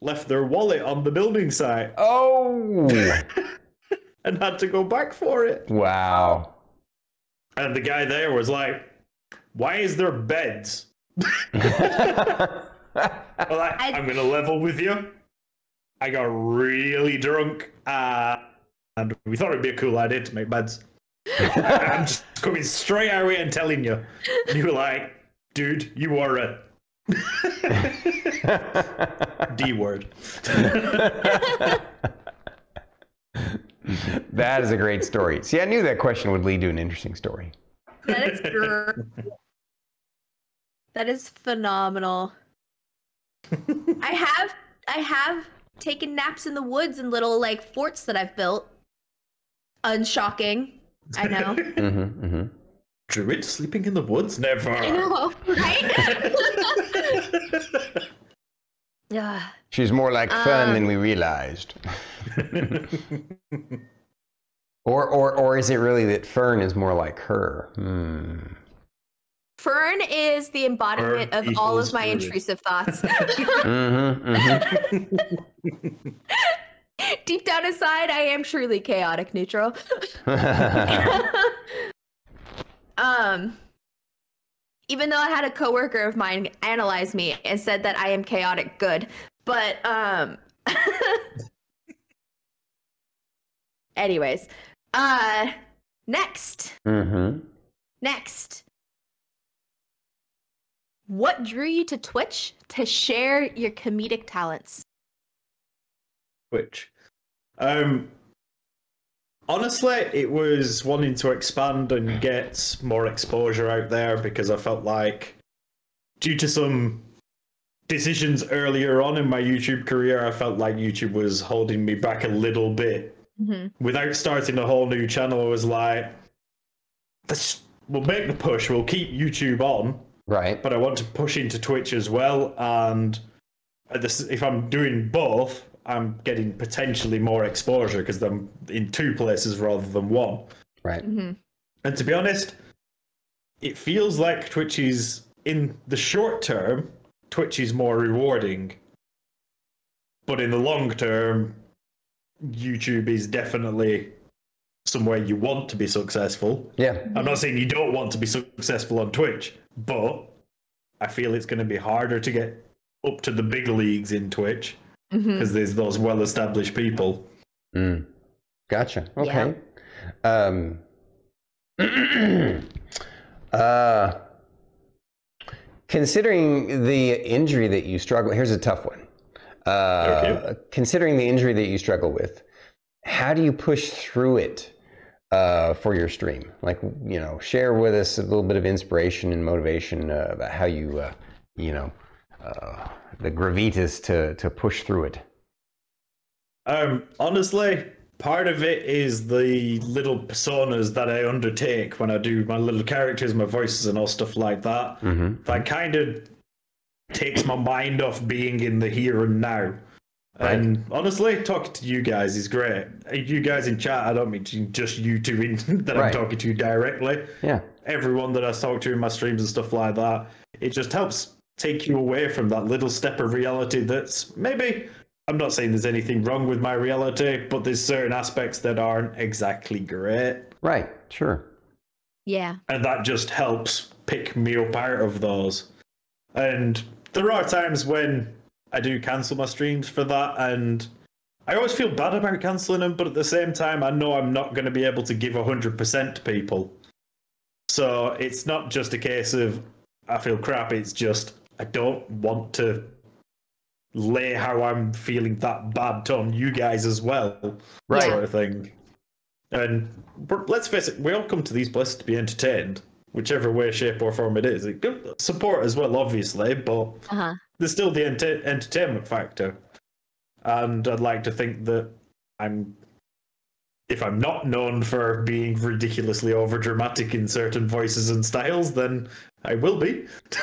left their wallet on the building site oh, <laughs> and had to go back for it. wow. And the guy there was like, Why is there beds? <laughs> I'm like, I- I'm gonna level with you. I got really drunk, uh, and we thought it'd be a cool idea to make beds. <laughs> I'm just coming straight out here and telling you. And you were like, dude, you are a <laughs> D word. <laughs> that is a great story. See, I knew that question would lead to an interesting story. That is gr- <laughs> That is phenomenal. I have I have taken naps in the woods in little like forts that I've built. Unshocking. I know. Mm-hmm, mm-hmm. Druid sleeping in the woods? Never. I know, right? <laughs> yeah. She's more like fun Um, than we realized. <laughs> Or, or, or is it really that Fern is more like her? Hmm. Fern is the embodiment Fern of all of my druid. intrusive thoughts. <laughs> Mm-hmm, mm-hmm. Deep down inside, I am truly chaotic neutral. Um, even though I had a coworker of mine analyze me and said that I am chaotic good, but um, <laughs> anyways, uh, next, mm-hmm. next. What drew you to Twitch to share your comedic talents? Twitch. Um, honestly, it was wanting to expand and get more exposure out there because I felt like, due to some decisions earlier on in my YouTube career, I felt like YouTube was holding me back a little bit. Mm-hmm. Without starting a whole new channel, I was like, let's, we'll make the push, we'll keep YouTube on, Right. but I want to push into Twitch as well. And at this, if I'm doing both, I'm getting potentially more exposure because I'm in two places rather than one. Right. Mm-hmm. And to be honest, it feels like Twitch is in the short term, Twitch is more rewarding. But in the long term, YouTube is definitely somewhere you want to be successful. Yeah. I'm not saying you don't want to be successful on Twitch, but I feel it's going to be harder to get up to the big leagues in Twitch Mm-hmm. because there's those well-established people. Mm. Gotcha. Okay. Um, <clears throat> uh, considering the injury that you struggle, here's a tough one. Uh, Okay. Considering the injury that you struggle with, how do you push through it uh, for your stream? Like, you know, share with us a little bit of inspiration and motivation uh, about how you, uh, you know, uh, the gravitas to to push through it. Um, honestly, part of it is the little personas that I undertake when I do my little characters, my voices, and all stuff like that. Mm-hmm. That kind of takes my mind off being in the here and now. And honestly, talking to you guys is great. You guys in chat, I don't mean to just you two in, <laughs> that Right. I'm talking to directly. Yeah. Everyone that I talk to in my streams and stuff like that, it just helps take you away from that little step of reality that's maybe I'm not saying there's anything wrong with my reality, but there's certain aspects that aren't exactly great. Right. Sure. Yeah. And that just helps pick me up out of those. And there are times when I do cancel my streams for that, and I always feel bad about cancelling them, but at the same time, I know I'm not going to be able to give 100% to people. So it's not just a case of I feel crap, it's just I don't want to lay how I'm feeling that bad on you guys as well Right. sort of thing. And let's face it, we all come to these places to be entertained, whichever way, shape, or form it is. It support as well, obviously, but Uh huh. there's still the enter- entertainment factor. And I'd like to think that I'm, if I'm not known for being ridiculously overdramatic in certain voices and styles, then I will be. <laughs>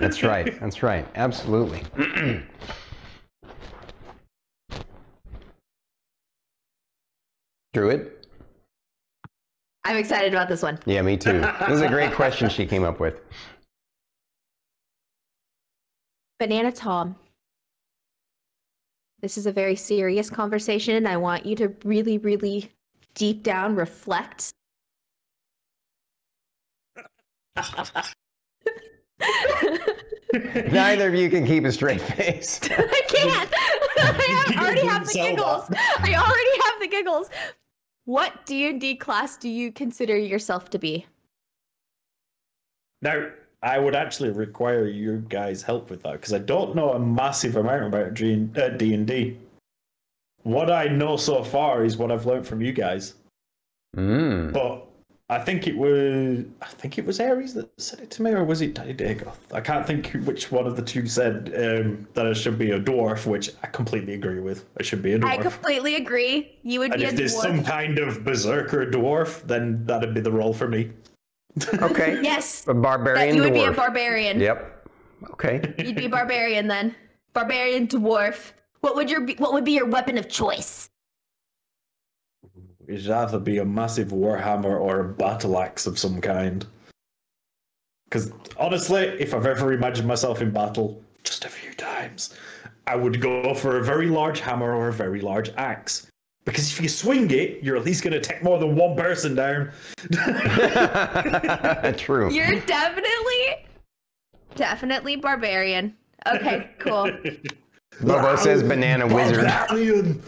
That's right. That's right. Absolutely. <clears throat> Druid? I'm excited about this one. Yeah, me too. <laughs> This is a great question she came up with. Banana Tom. This is a very serious conversation, and I want you to really, really deep down reflect. <laughs> Neither of you can keep a straight face. <laughs> I can't. <laughs> I have, already have the giggles. I already have the giggles. What D and D class do you consider yourself to be? Now, I would actually require you guys' help with that because I don't know a massive amount about D and D. what I know so far is what I've learned from you guys. Mm. But I think it was I think it was Aries that said it to me, or was it Danny Dagoth? I can't think which one of the two said um, that I should be a dwarf, which I completely agree with. I should be a I dwarf. I completely agree. You would and be a dwarf. if a there's some kind of berserker dwarf, then that'd be the role for me. Okay. <laughs> Yes. A That barbarian you would be a barbarian. Yep. Okay. You'd be a barbarian then. Barbarian dwarf. What would your be- what would be your weapon of choice? It'd either be a massive warhammer or a battle axe of some kind. Because honestly, if I've ever imagined myself in battle, just a few times, I would go for a very large hammer or a very large axe. Because if you swing it, you're at least going to take more than one person down. <laughs> True. You're definitely definitely barbarian. Okay, cool. <laughs> Bobo says banana wizard. <laughs>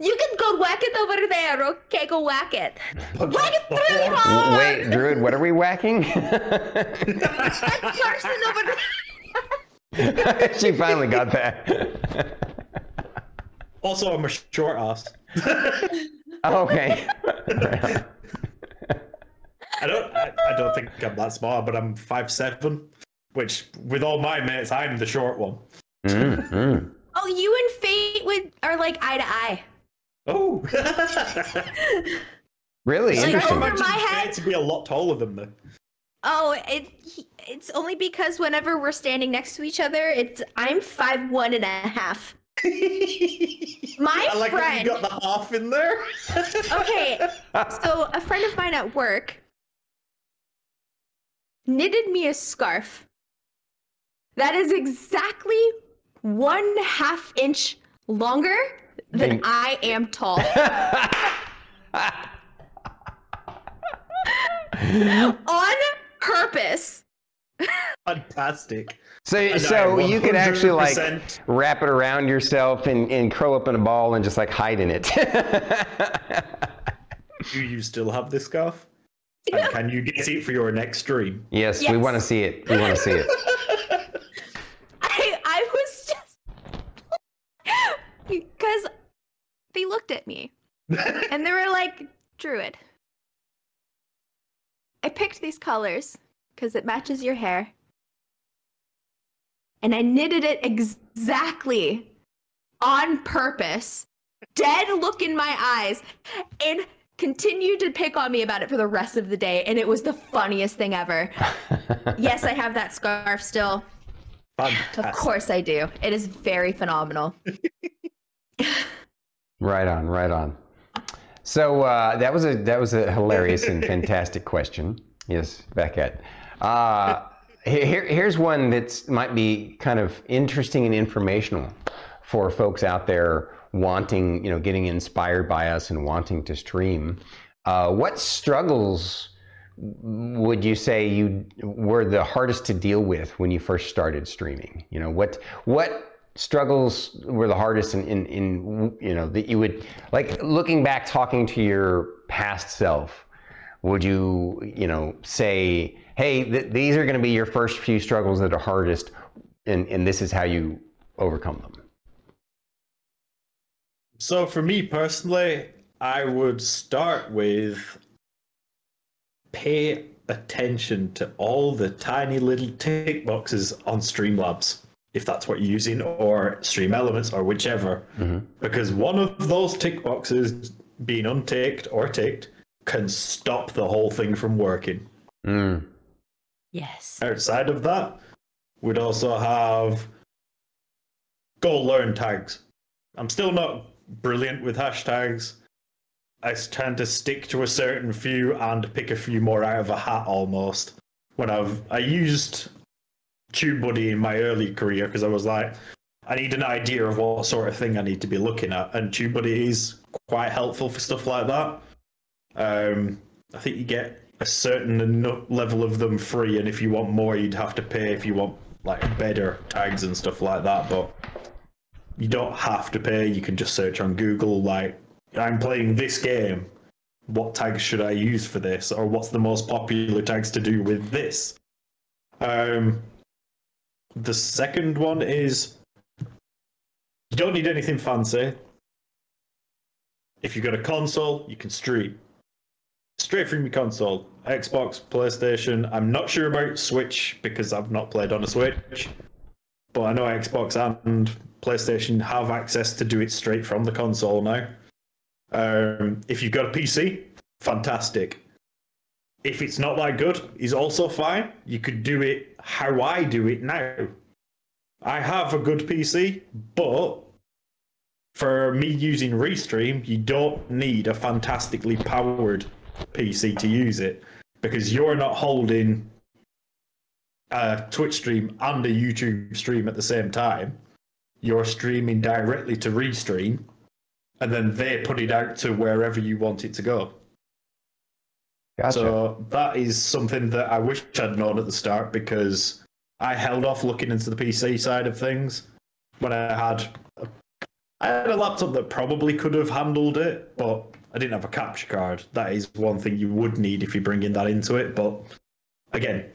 You can go whack it over there, okay? Go whack it. Whack it really hard! Wait, Druid, what are we whacking? That person over there. she finally got that. Also, I'm a short ass. <laughs> okay. <laughs> I don't. I, I don't think I'm that small, but I'm five seven, which with all my mates, I'm the short one. Mm, mm. Oh, you and Fate would are like eye to eye. Oh, <laughs> Really Like, interesting. over Imagine my head? Fate to be a lot taller than me. Oh, it it's only because whenever we're standing next to each other, it's I'm five one and a half. My I like that friend. you got the half in there. Okay, so a friend of mine at work knitted me a scarf that is exactly one half inch longer than Then- I am tall. <laughs> On purpose. Fantastic. So, so you could actually like wrap it around yourself and, and curl up in a ball and just like hide in it. <laughs> Do you still have this scarf? And can you get it for your next stream? yes, we want to see it. We want to see it. <laughs> I I was just because they looked at me <laughs> and they were like, "Druid, I picked these colors because it matches your hair, and I knitted it exactly on purpose, dead look in my eyes, and." Continued to pick on me about it for the rest of the day, and it was the funniest thing ever. <laughs> yes, I have that scarf still. Fantastic. Of course I do. It is very phenomenal. <laughs> Right on, right on. So uh, that was a that was a hilarious and fantastic question. Yes, Beckett. Uh, here, here's one that might be kind of interesting and informational for folks out there wanting, you know, getting inspired by us and wanting to stream. Uh, what struggles would you say you were the hardest to deal with when you first started streaming? You know, what what struggles were the hardest in, in, in you know that you would like looking back talking to your past self would you you know say hey th- these are going to be your first few struggles that are hardest and, and this is how you overcome them So for me personally, I would start with pay attention to all the tiny little tick boxes on Streamlabs, if that's what you're using, or Stream Elements, or whichever. Mm-hmm. Because one of those tick boxes being unticked or ticked can stop the whole thing from working. mm. Yes. Outside of that, we'd also have go learn tags. I'm still not brilliant with hashtags. I tend to stick to a certain few and pick a few more out of a hat almost. When I've I used TubeBuddy in my early career because I was like, I need an idea of what sort of thing I need to be looking at, and TubeBuddy is quite helpful for stuff like that. Um, I think you get a certain level of them free, and if you want more, you'd have to pay if you want like better tags and stuff like that. But you don't have to pay. You can just search on Google like I'm playing this game. What tags should I use for this, or what's the most popular tags to do with this? Um, the second one is You don't need anything fancy. If you've got a console, you can stream. Straight from your console. Xbox, PlayStation. I'm not sure about Switch because I've not played on a Switch. But I know Xbox and PlayStation have access to do it straight from the console now. Um, if you've got a PC, fantastic. If it's not that good, is also fine. You could do it how I do it now. I have a good PC, but for me using Restream, you don't need a fantastically powered PC to use it because you're not holding a Twitch stream and a YouTube stream at the same time. You're streaming directly to Restream, and then they put it out to wherever you want it to go. Gotcha. So that is something that I wish I'd known at the start because I held off looking into the PC side of things when I had I had a laptop that probably could have handled it, but I didn't have a capture card. That is one thing you would need if you're bringing that into it. But again,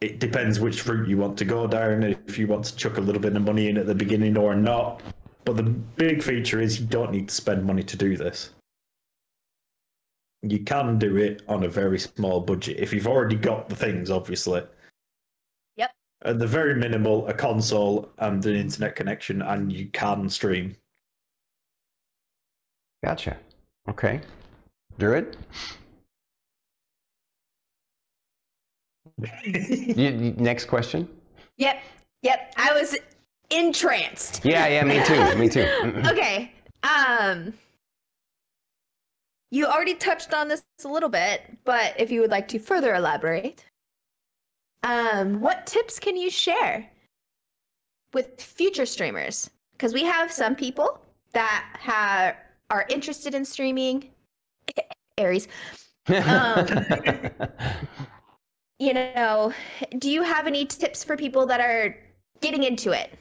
it depends which route you want to go down. If you want to chuck a little bit of money in at the beginning or not. But the big feature is you don't need to spend money to do this. You can do it on a very small budget if you've already got the things, obviously. Yep. At the very minimal, a console and an internet connection, and you can stream. Gotcha. Okay. Druid? <laughs> You, you- next question? Yep. Yep. I was entranced. Yeah, yeah, me too. Me too. <laughs> okay. Um you already touched on this a little bit, but if you would like to further elaborate, um, what tips can you share with future streamers? Because we have some people that have are interested in streaming. <laughs> Aries, <laughs> Um, you know, do you have any tips for people that are getting into it?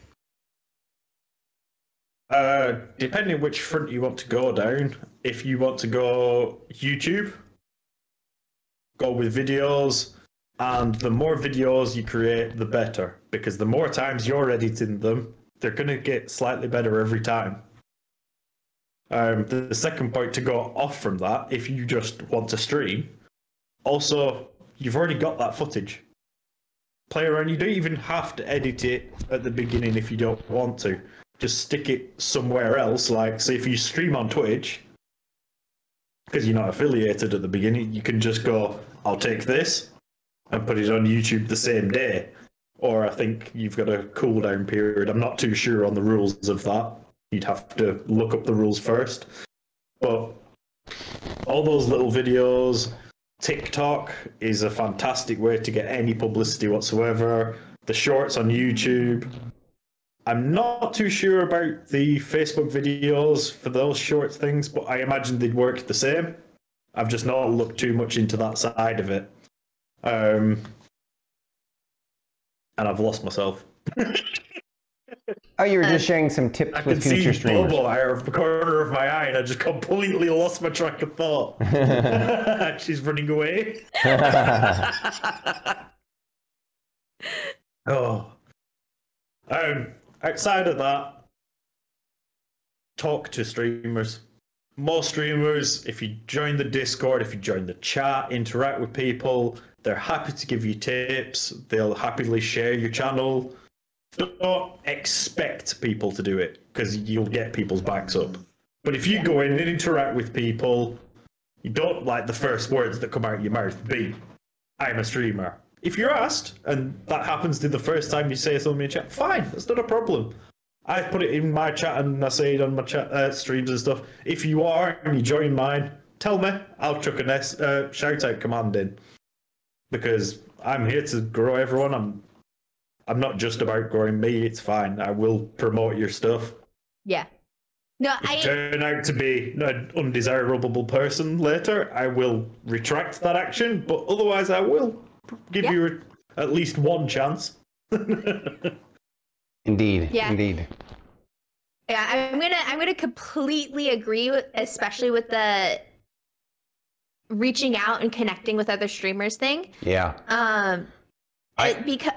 Uh, depending which front you want to go down, if you want to go YouTube, go with videos, and the more videos you create, the better, because the more times you're editing them, they're going to get slightly better every time. Um, the, the second point to go off from that, if you just want to stream, also, you've already got that footage. Play around, you don't even have to edit it at the beginning if you don't want to just stick it somewhere else. Like, say, if you stream on Twitch, because you're not affiliated at the beginning, you can just go, I'll take this and put it on YouTube the same day. Or I think you've got a cooldown period. I'm not too sure on the rules of that. You'd have to look up the rules first. But all those little videos, TikTok is a fantastic way to get any publicity whatsoever. The shorts on YouTube, I'm not too sure about the Facebook videos for those short things, but I imagine they'd work the same. I've just not looked too much into that side of it. Um, and I've lost myself. <laughs> oh, you were just sharing some tips I with can see future streamers. bubble out of the corner of my eye, and I just completely lost my track of thought. <laughs> She's running away. <laughs> oh. Um, outside of that, talk to streamers. More streamers, if you join the Discord, if you join the chat, interact with people, they're happy to give you tips. They'll happily share your channel. Don't expect people to do it because you'll get people's backs up. But if you go in and interact with people, you don't like the first words that come out of your mouth be, I'm a streamer. If you're asked, and that happens to the first time you say something in chat, fine, that's not a problem. I put it in my chat and I say it on my chat uh, streams and stuff. If you are and you join mine, tell me. I'll chuck a uh, shout out command in because I'm here to grow everyone. I'm I'm not just about growing me. It's fine. I will promote your stuff. Yeah. No, If I turn out to be an undesirable person later, I will retract that action. But otherwise, I will give Yeah. you a, at least one chance. <laughs> Indeed. Yeah. Indeed. Yeah, I'm gonna I'm gonna completely agree with especially with the reaching out and connecting with other streamers thing. Yeah. Um I- because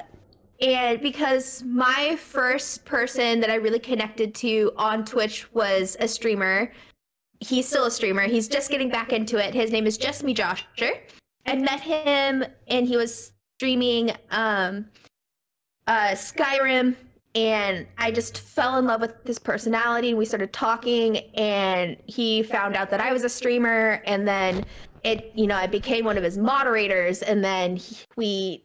and because my first person that I really connected to on Twitch was a streamer. He's still a streamer. He's just getting back into it. His name is Just Me Josher. I met him and he was streaming um, uh, Skyrim and I just fell in love with his personality. We started talking, and he found out that I was a streamer, and then it, you know, I became one of his moderators, and then he, we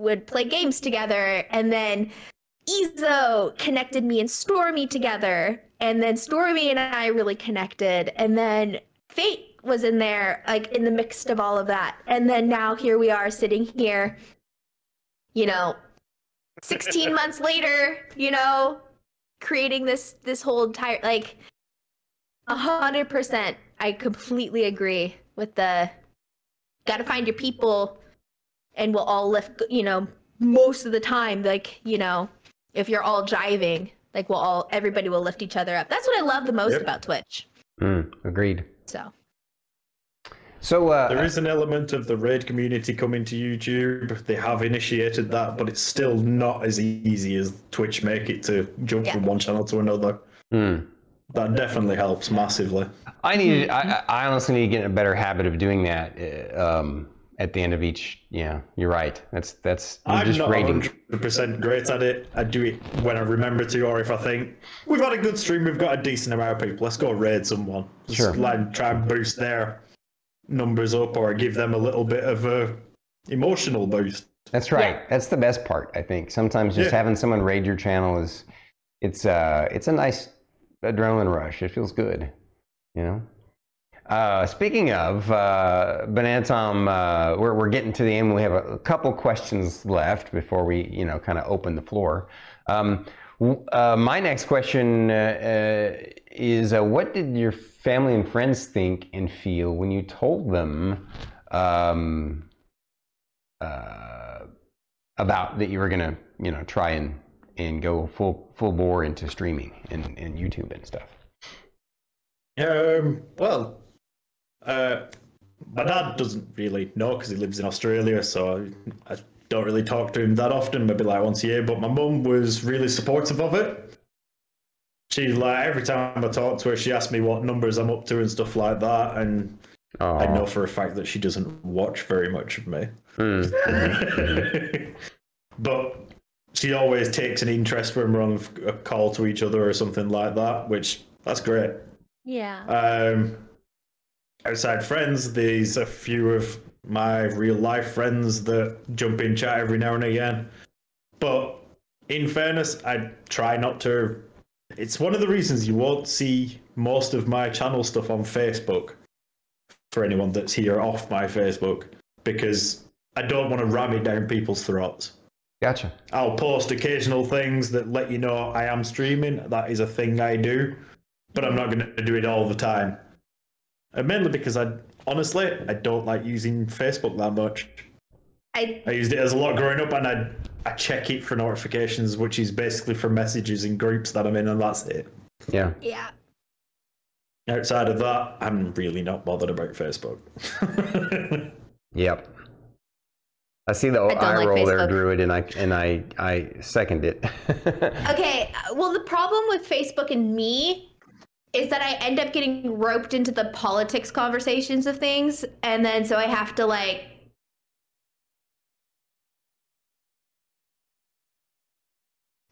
would play games together, and then Ezo connected me and Stormy together, and then Stormy and I really connected, and then Fate was in there, like in the mix of all of that, and then now here we are sitting here, you know, 16 <laughs> months later, you know, creating this this whole entire like a hundred percent. I completely agree with the got to find your people, and we'll all lift. You know, most of the time, like you know, if you're all jiving, like we'll all everybody will lift each other up. That's what I love the most Yep. about Twitch. Mm, agreed. So So uh, There is an element of the raid community coming to YouTube. They have initiated that, but it's still not as easy as Twitch make it to jump Yeah. from one channel to another. mm. That definitely helps massively. I need. I, I honestly need to get in a better habit of doing that. uh, Um, at the end of each, yeah, you're right. That's that's you're I'm just not rating. 100% great at it. I do it when I remember to, or if I think we've had a good stream, we've got a decent amount of people. Let's go raid someone. Just Sure. like try and boost their numbers up, or give them a little bit of a emotional boost. That's right. That's the best part. I think sometimes just Yeah. having someone raid your channel is, it's uh, it's a nice adrenaline rush. It feels good, you know. Uh, speaking of uh, Banatom, uh, we're we're getting to the end. We have a, a couple questions left before we, you know, kind of open the floor. Um, uh, my next question uh, uh, is: What did your family and friends think and feel when you told them? Um, about that you were gonna, you know, try and and go full full bore into streaming and, and YouTube and stuff. Um, well, uh, my dad doesn't really know because he lives in Australia, so I, I don't really talk to him that often, maybe like once a year. But my mum was really supportive of it. She like every time I talk to her, she asks me what numbers I'm up to and stuff like that, and I know for a fact that she doesn't watch very much of me. Hmm. <laughs> but she always takes an interest when we're on a call to each other or something like that, which that's great. yeah, Um, outside friends, there's a few of my real life friends that jump in chat every now and again. But in fairness, I try not to. It's one of the reasons you won't see most of my channel stuff on Facebook for anyone that's here off my Facebook because I don't want to ram it down people's throats. Gotcha. I'll post occasional things that let you know I am streaming. That is a thing I do, but I'm not going to do it all the time. And mainly because I honestly I don't like using Facebook that much. I I used it as a lot growing up, and I I check it for notifications, which is basically for messages in groups that I'm in, and that's it. Yeah. yeah. Outside of that, I'm really not bothered about Facebook. <laughs> Yep. I see the don't eye like roll there, Facebook. Druid, and I and I I second it. <laughs> Okay, uh, well, the problem with Facebook and me is that I end up getting roped into the politics conversations of things, and then so I have to like.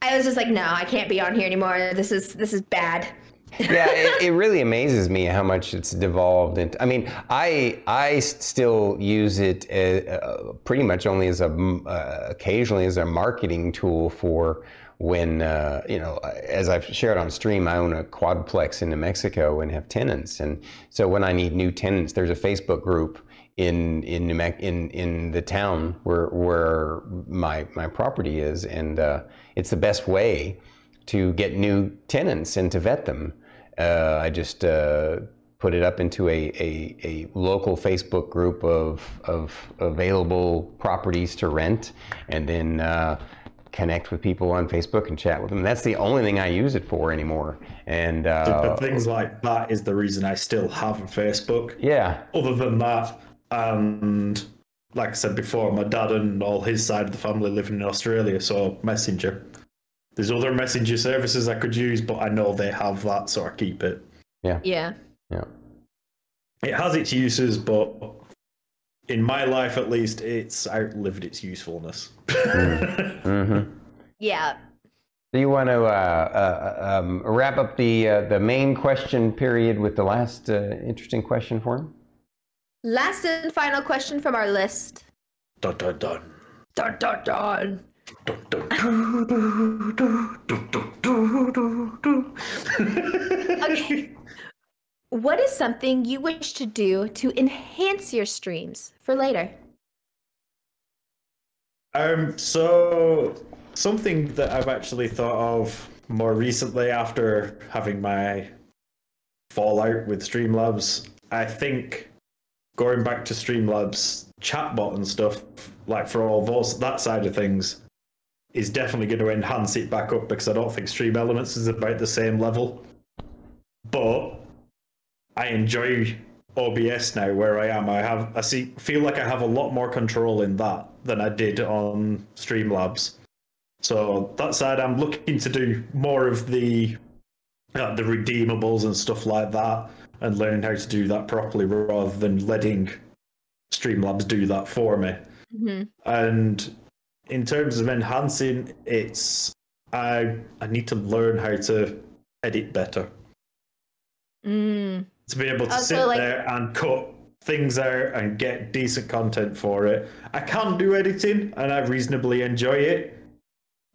I was just like, no, I can't be on here anymore. This is this is bad. <laughs> yeah, it, it really amazes me how much it's devolved into. I mean, I I still use it uh, pretty much only as a uh, occasionally as a marketing tool for when uh, you know, as I've shared on stream, I own a quadplex in New Mexico and have tenants, and so when I need new tenants, there's a Facebook group in in New Mex- in in the town where where my my property is, and uh, it's the best way to get new tenants and to vet them. Uh, I just uh, put it up into a, a, a local Facebook group of, of available properties to rent. And then uh, connect with people on Facebook and chat with them. That's the only thing I use it for anymore. And uh, but things like that is the reason I still have a Facebook. yeah, Other than that, and like I said before, my dad and all his side of the family living in Australia, so Messenger. There's other messenger services I could use, but I know they have that, so I keep it. Yeah. Yeah. Yeah. It has its uses, but in my life at least, it's outlived its usefulness. Mm-hmm. <laughs> Yeah. Do you want to uh, uh, um, wrap up the uh, the main question period with the last uh, interesting question for him? Last and final question from our list. dun, dun, dun. Dun dun dun. Dun, dun. Dun, dun, dun, dun, dun. Okay. What is something you wish to do to enhance your streams for later? Um, so something that I've actually thought of more recently after having my fallout with Streamlabs, I think going back to Streamlabs chatbot and stuff, like for all those that side of things, is definitely going to enhance it back up because I don't think Stream Elements is about the same level. But I enjoy OBS now where I am. I have I see feel like I have a lot more control in that than I did on Streamlabs. So that side, I'm looking to do more of the uh, the redeemables and stuff like that, and learning how to do that properly rather than letting Streamlabs do that for me. Mm-hmm. And in terms of enhancing, it's I I need to learn how to edit better Mm. To be able to Oh, so, sit like- there and cut things out and get decent content for it. I can't do editing and I reasonably enjoy it,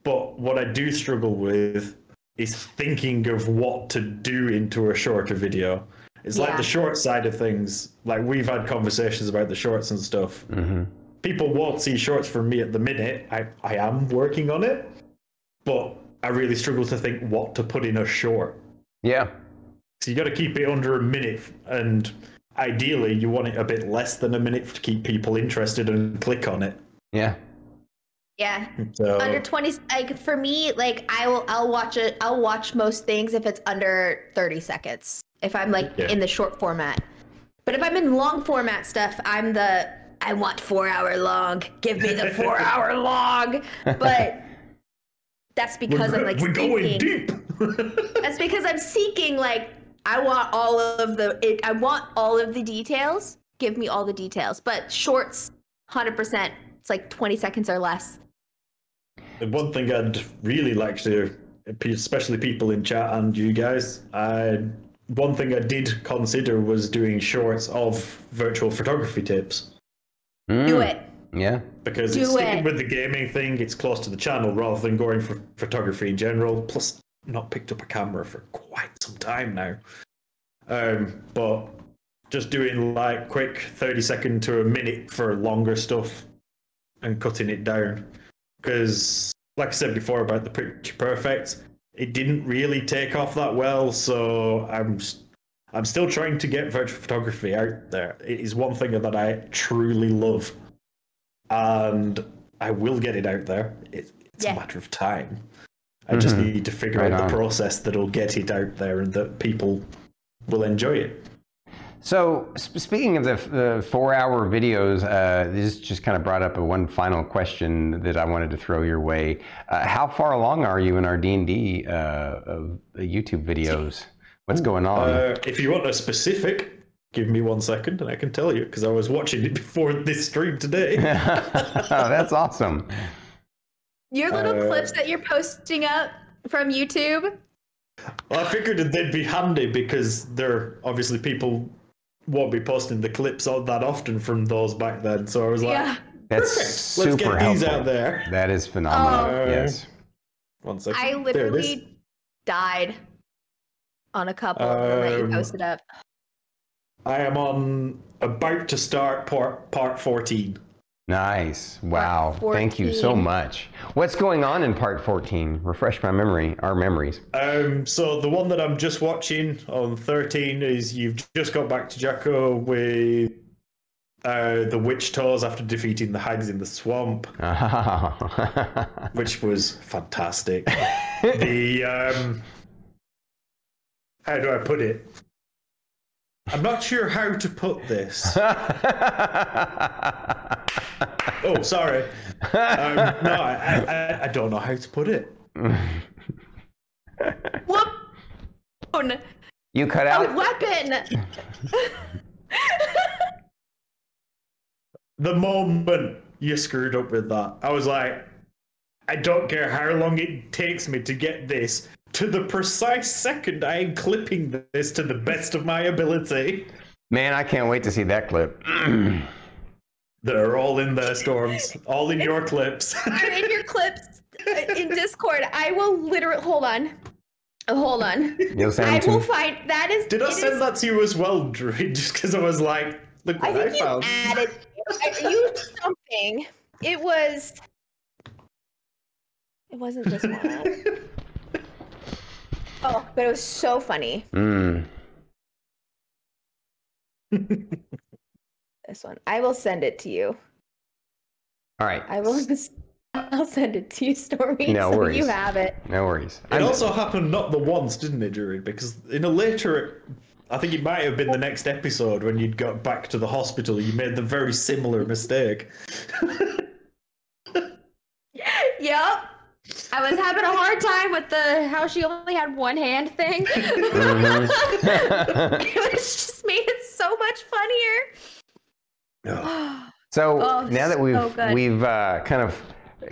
but what I do struggle with is thinking of what to do into a shorter video. It's like the short side of things. Like we've had conversations about the shorts and stuff. Mm-hmm. People won't see shorts from me at the minute. I, I am working on it, but I really struggle to think what to put in a short. Yeah. So you got to keep it under a minute, and ideally, you want it a bit less than a minute to keep people interested and click on it. Yeah. Yeah. So Under 20 like for me like I will I'll watch it I'll watch most things if it's under 30 seconds. If I'm like Yeah. in the short format. But if I'm in long format stuff, I'm the I want 4 hour long. Give me the 4 <laughs> hour long. But that's because we're, I'm like we're going deep. <laughs> That's because I'm seeking like I want all of the it, I want all of the details. Give me all the details. But shorts 100% it's like 20 seconds or less. And one thing I'd really like to, especially people in chat and you guys, I one thing I did consider was doing shorts of virtual photography tips. Do Mm. it. Yeah. because Do it's sticking it. with the gaming thing. It's close to the channel rather than going for photography in general. Plus, not picked up a camera for quite some time now. Um, but just doing like quick thirty second to a minute for longer stuff and cutting it down. Because, like I said before about the picture perfect, it didn't really take off that well. So I'm. I'm still trying to get virtual photography out there. It is one thing that I truly love and I will get it out there. It, it's Yeah. a matter of time. I just Mhm. need to figure Right out on. the process that'll get it out there and that people will enjoy it. So, sp- speaking of the, f- the four-hour videos, uh, this just kind of brought up a one final question that I wanted to throw your way. Uh, how far along are you in our D and D uh, the YouTube videos? What's going on? Uh, if you want a specific, give me one second and I can tell you because I was watching it <laughs> before this stream today. <laughs> oh, that's <laughs> awesome. Your little Uh, clips that you're posting up from YouTube. well, I figured that they'd be handy because they're obviously people won't be posting the clips all that often from those back then. So I was like, yeah. That's perfect. super Let's get helpful. these out there. That is phenomenal. Oh. yes. One second. I There it is. literally died on a couple that you Um, posted up. I am on about to start part part fourteen. Nice. Wow. Thank you so much. What's going on in part 14? Refresh my memory, our memories. Um, so the one that I'm just watching on thirteen is you've just got back to Jacko with uh, the witch toes after defeating the hags in the swamp, <laughs> which was fantastic. <laughs> the um, how do I put it? I'm not sure how to put this. <laughs> <laughs> oh, sorry. Um, no, I, I, I don't know how to put it. Whoop! You cut A out. weapon! The moment you screwed up with that, I was like, I don't care how long it takes me to get this to the precise second I am clipping this to the best of my ability. Man, I can't wait to see that clip. <clears throat> They're all in there, Storms. All in your clips. <laughs> They're in your clips uh, in Discord. I will literally hold on. Hold on. You'll send I them will find that is Did I send is- that to you as well, Drew? <laughs> Just because I was like, look I what I, think you found. added I used something. It was it wasn't this <laughs> one. Oh, but it was so funny. Mm. This one. I will send it to you. All right. I will <laughs> I'll send it to you, Stormy. No so worries. you have it. No worries. It I'm- also happened not the once, didn't it, Drew? Because in a later, I think it might have been the next episode when you'd got back to the hospital, you made the very similar mistake. <laughs> Yep. I was having a hard time with the how she only had one hand thing. Mhm. <laughs> it was just made it so much funnier. <gasps> So Oh, now that we've so we've uh, kind of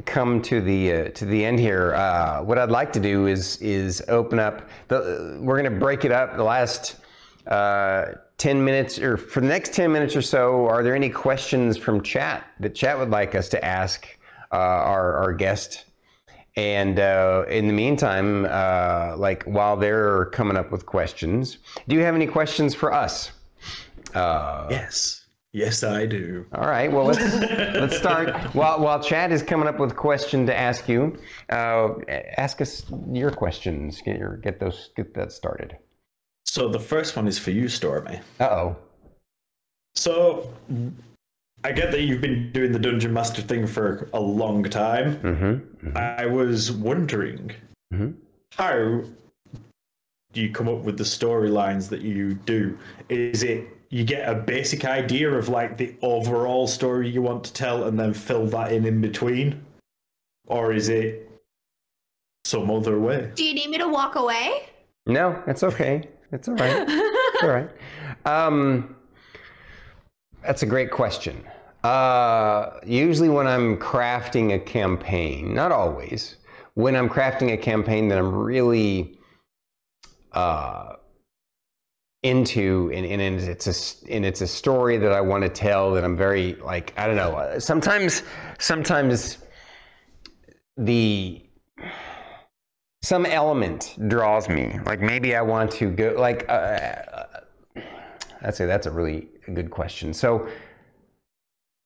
come to the uh, to the end here, uh, what I'd like to do is is open up. The, we're going to break it up. The last uh, ten minutes, or for the next ten minutes or so, are there any questions from chat that chat would like us to ask uh, our our guest? And uh, in the meantime, uh, like while they're coming up with questions, do you have any questions for us? Uh, Yes. Yes, I do. all right. Well, let's <laughs> let's start. While while Chad is coming up with a question to ask you, uh, ask us your questions. Get your get those get that started. So the first one is for you, Stormy. Uh oh. So I get that you've been doing the Dungeon Master thing for a long time. Mm-hmm. I was wondering Mhm. how do you come up with the storylines that you do? Is it you get a basic idea of like the overall story you want to tell and then fill that in in between? Or is it some other way? Do you need me to walk away? No, it's okay. It's all right. <laughs> It's all right. Um, that's a great question. Uh, usually, when I'm crafting a campaign, not always, when I'm crafting a campaign that I'm really uh, into, and, and it's a and it's a story that I want to tell that I'm very like I don't know. uh, Sometimes, sometimes the some element draws me. Like maybe I want to go. Like uh, uh, I'd say that's a really good question. So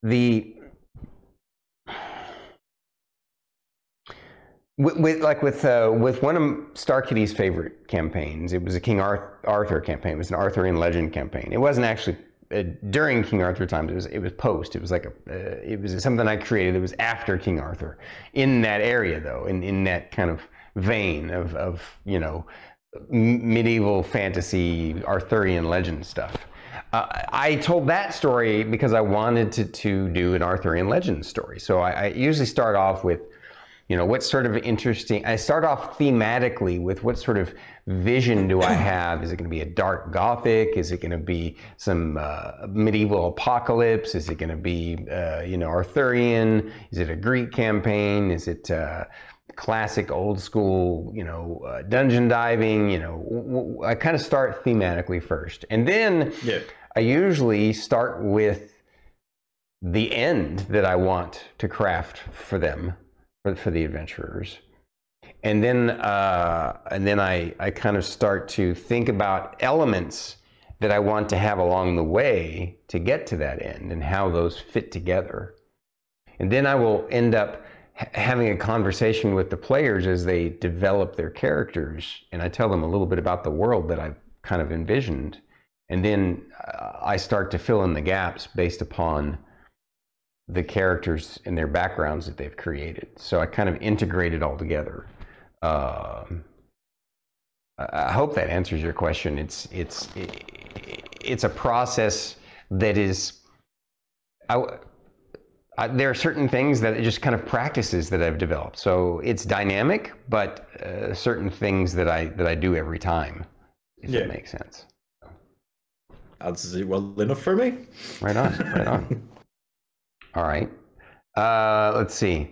the with, with like with uh, with one of Star Kitty's favorite campaigns, it was a King Arthur campaign. It was an Arthurian legend campaign. It wasn't actually uh, during King Arthur times. It was it was post. It was like a uh, it was something I created. It was after King Arthur in that area though, in in that kind of vein of of you know medieval fantasy Arthurian legend stuff. Uh, I told that story because I wanted to, to do an Arthurian legend story. So I, I usually start off with, you know, what sort of interesting. I start off thematically with what sort of vision do I <clears throat> have? Is it going to be a dark gothic? Is it going to be some uh, medieval apocalypse? Is it going to be, uh, you know, Arthurian? Is it a Greek campaign? Is it uh, classic old school, you know, uh, dungeon diving? You know, w- w- I kind of start thematically first, and then Yeah. I usually start with the end that I want to craft for them, for, for the adventurers. And then, uh, and then I, I kind of start to think about elements that I want to have along the way to get to that end and how those fit together. And then I will end up ha- having a conversation with the players as they develop their characters. And I tell them a little bit about the world that I've kind of envisioned. And then uh, I start to fill in the gaps based upon the characters and their backgrounds that they've created. So I kind of integrate it all together. Um, I I hope that answers your question. It's it's it's a process that is. I, uh, there are certain things that it just kind of practices that I've developed. So it's dynamic, but uh, certain things that I that I do every time, if Yeah. that makes sense. Answers it well enough for me. Right on, right on. <laughs> All right. Uh, let's see.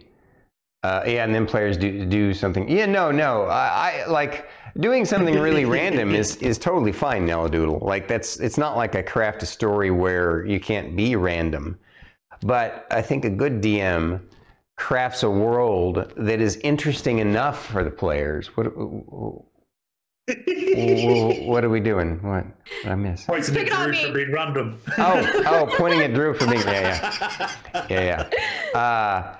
Uh, yeah, and then players do do something. Yeah, no, no. I, I like doing something really <laughs> random is is totally fine, Doodle. Like that's it's not like I craft a story where you can't be random. But I think a good DM crafts a world that is interesting enough for the players. What <laughs> what are we doing? What did I miss? Pointing Pick at it on Drew for being random. Oh, oh, <laughs> pointing at Drew for being yeah, yeah, yeah, yeah. <laughs> Uh,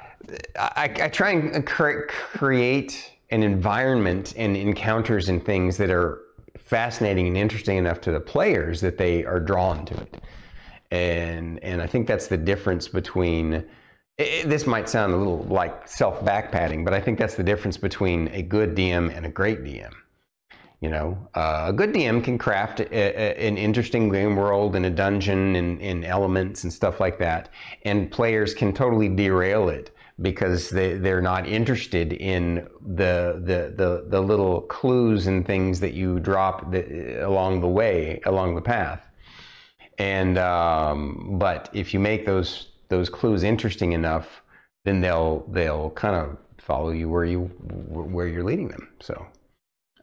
I, I try and cre- create an environment and encounters and things that are fascinating and interesting enough to the players that they are drawn to it. And and I think that's the difference between. i i- this might sound a little like self backpatting, but I think that's the difference between a good DM and a great DM. You know, uh, a good DM can craft a, a, an interesting game world and a dungeon and, and elements and stuff like that, and players can totally derail it because they, they're not interested in the, the, the, the little clues and things that you drop the, along the way, along the path. And um, but if you make those those clues interesting enough, then they'll they'll kind of follow you where you where you're leading them. So.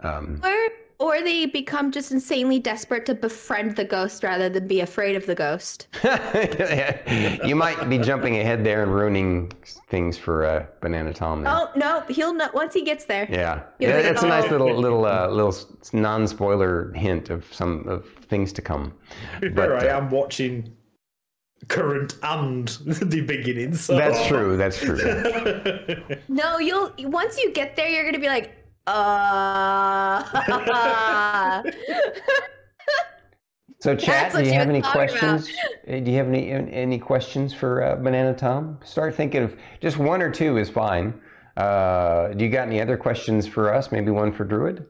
Um, Or or they become just insanely desperate to befriend the ghost rather than be afraid of the ghost. <laughs> you might be jumping ahead there and ruining things for uh, Banana Tom. there. Oh no, he'll know once he gets there. Yeah, Yeah, yeah, that's a nice little little uh, little non-spoiler hint of some of things to come. To fair, But, I uh, am watching current and <laughs> the beginning. So That's true. That's true. <laughs> No, you'll once you get there, you're gonna be like, uh. <laughs> So, chat, do you have any talking about. questions? Uh, Do you have any any questions for uh, Banana Tom? Start thinking of just one or two is fine. Uh, do you got any other questions for us? Maybe one for Druid.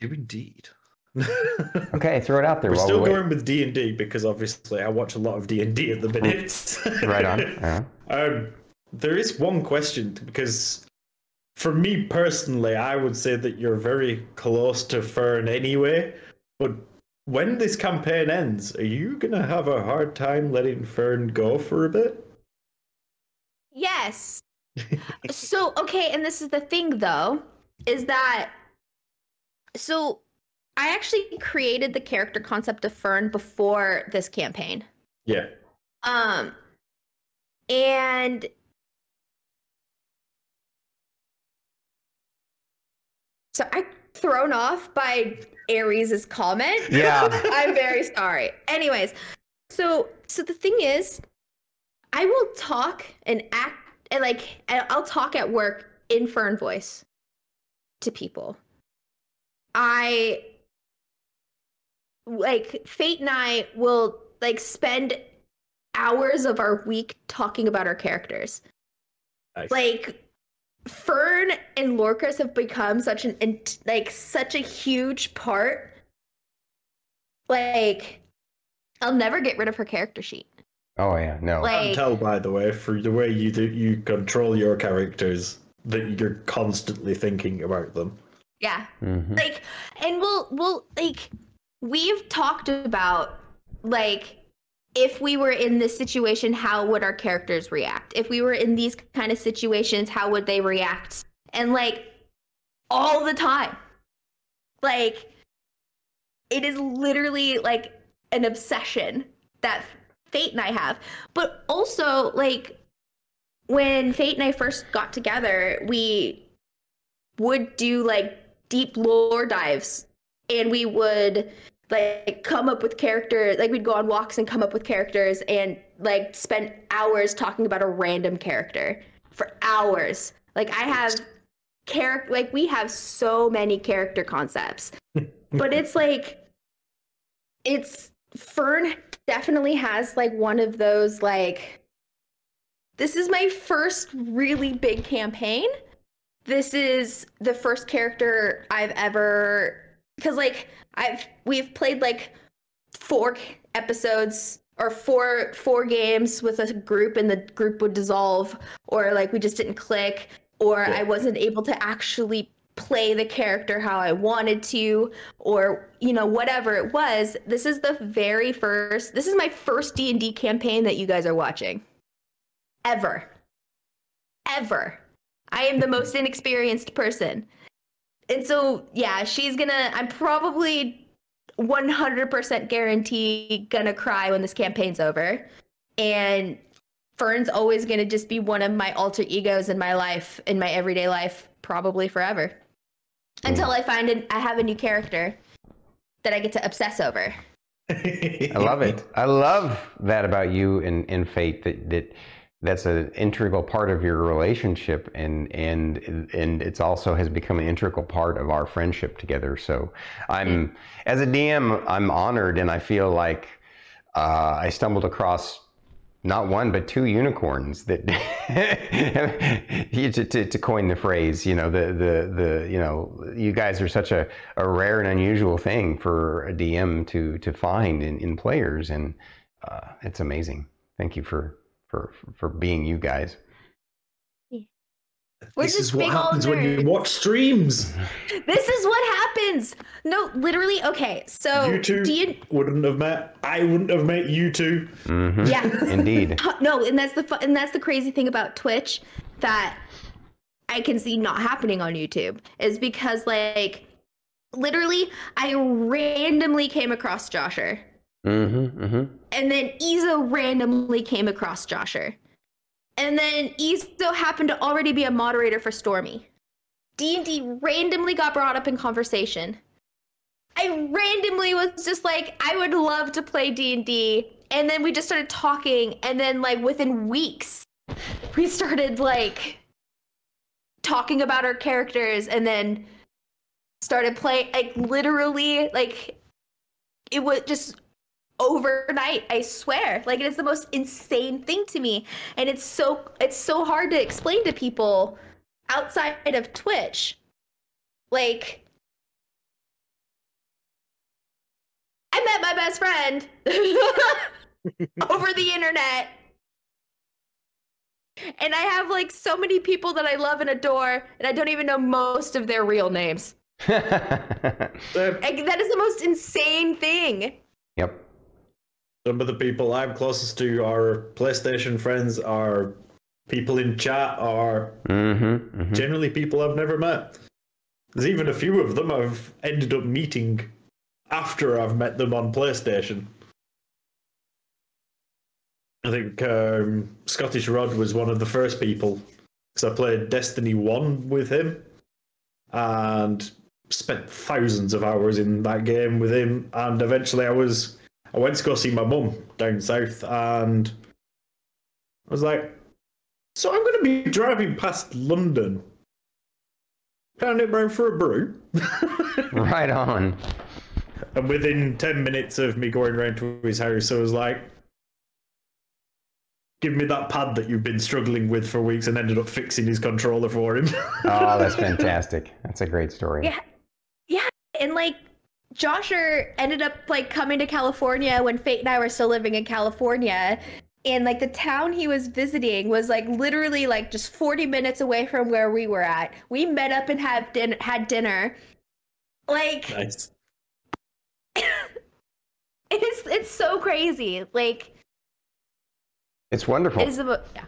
you indeed. Okay, throw it out there We're while still we going with D and D because obviously I watch a lot of D and D at the minute. Right on. Uh-huh. <laughs> Um, there is one question because, for me personally, I would say that you're very close to Fern anyway. But when this campaign ends, are you gonna have a hard time letting Fern go for a bit? yes. <laughs> so okay, and this is the thing though, is that so I actually created the character concept of Fern before this campaign. Yeah. Um, and so I'm thrown off by Aries's comment. Yeah. <laughs> I'm very sorry. Anyways, so so the thing is, I will talk and act and like I'll talk at work in Fern voice to people. I like Fate and I will like spend hours of our week talking about our characters. Nice. Like Fern and Lorcas have become such an like such a huge part. Like I'll never get rid of her character sheet. Oh yeah, no. I can Like tell by the way, for the way you do, you control your characters, that you're constantly thinking about them. yeah. Mhm. like and we'll we'll like we've talked about like if we were in this situation how would our characters react? If we were in these kind of situations how would they react? And like all the time. Like it is literally like an obsession that fate and i have. But also like when fate and i first got together we would do like deep lore dives and we would like come up with characters like we'd go on walks and come up with characters and like spend hours talking about a random character for hours. Like i have character like we have so many character concepts. <laughs> But it's like it's fern definitely has like one of those like this is my first really big campaign. This is the first character I've ever because like I've we've played like four episodes or four four games with a group and the group would dissolve or like we just didn't click or Yeah. I wasn't able to actually play the character how I wanted to or you know whatever it was this is the very first this is my first D&D campaign that you guys are watching. Ever. Ever. I am the <laughs> most inexperienced person and so yeah she's gonna I'm probably 100% guarantee gonna cry when this campaign's over and Fern's always gonna just be one of my alter egos in my life in my everyday life probably forever until I find an, I have a new character that I get to obsess over. <laughs> I love it. I love that about you and, and Fate that, that that's an integral part of your relationship and and and it's also has become an integral part of our friendship together. So I'm as a DM, I'm honored and I feel like uh, I stumbled across not one but two unicorns that <laughs> to, to, to coin the phrase you know the, the the you know you guys are such a, a rare and unusual thing for a dm to to find in, in players and uh, it's amazing thank you for for for being you guys We're this is what happens when you watch streams. <laughs> This is what happens. No, literally. Okay, so you two you? wouldn't have met. I wouldn't have met you two. Mhm. Yeah. <laughs> indeed <laughs> no, and that's the fu- and that's the crazy thing about Twitch that I can see not happening on YouTube is because like literally I randomly came across Josher. Hmm hmm And then Izo randomly came across Josher. And then Izo happened to already be a moderator for Stormy. D&D randomly got brought up in conversation. I randomly was just like, I would love to play D&D. And then we just started talking. And then like within weeks, we started like talking about our characters and then started playing like literally like it was just overnight i swear. Like it is the most insane thing to me. And it's so it's so hard to explain to people outside of twitch. Like i met my best friend <laughs> over the internet. And i have like so many people that i love and adore and i don't even know most of their real names. <laughs> Like, that is the most insane thing. Yep Some of the people I'm closest to are PlayStation friends, are people in chat, are hmm hmm generally people I've never met. There's even a few of them I've ended up meeting after I've met them on PlayStation. I think um, Scottish Rod was one of the first people because I played Destiny 1 with him and spent thousands of hours in that game with him. And eventually I was, I went to go see my mum down south and I was like, so I'm going to be driving past London. Can I nip round for a brew? <laughs> <laughs> right on and within 10 minutes of me going round to his house, I was like, give me that pad that you've been struggling with for weeks and ended up fixing his controller for him. oh that's <laughs> fantastic that's a great story Yeah. Yeah, and like Josher ended up like coming to California when Fate and I were still living in California. And like the town he was visiting was like literally like just 40 minutes away from where we were at. We met up and had din- had dinner. Like nice. <laughs> it's it's so crazy. Like it's wonderful it is the mo- yeah.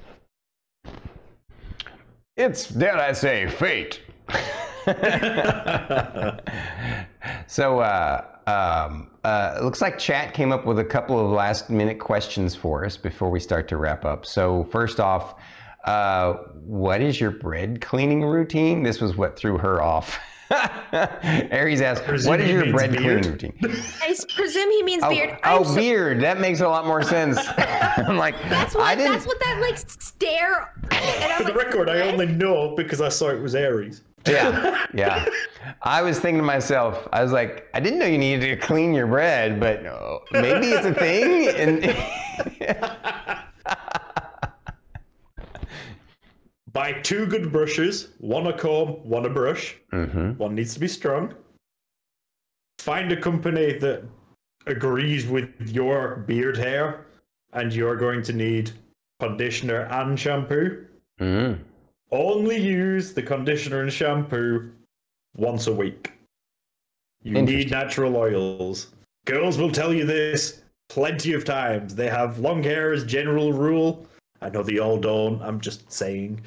It's, dare I say, fate. <laughs> <laughs> so, uh, um, uh, it looks like chat came up with a couple of last minute questions for us before we start to wrap up. So, first off, uh, what is your bread cleaning routine? This was what threw her off. <laughs> Aries asked, Presume "What is your bread beard. cleaning routine?" I presume he means Oh, beard. I'm oh so- beard. That makes a lot more sense. <laughs> I'm like, That's I what didn't. that's what that like stare. And I'm For the like, record, I only know because I saw it was Aries. Yeah, <laughs> yeah. I was thinking to myself, I was like, I didn't know you needed to clean your bread, but maybe it's a thing. <laughs> And <laughs> Buy two good brushes, one a comb, one a brush. Mhm. One needs to be strong. Find a company that agrees with your beard hair and you're going to need conditioner and shampoo. Mm. Only use the conditioner and shampoo once a week. You need natural oils. Girls will tell you this plenty of times. They have long hair as general rule. I know they all don't. I'm just saying.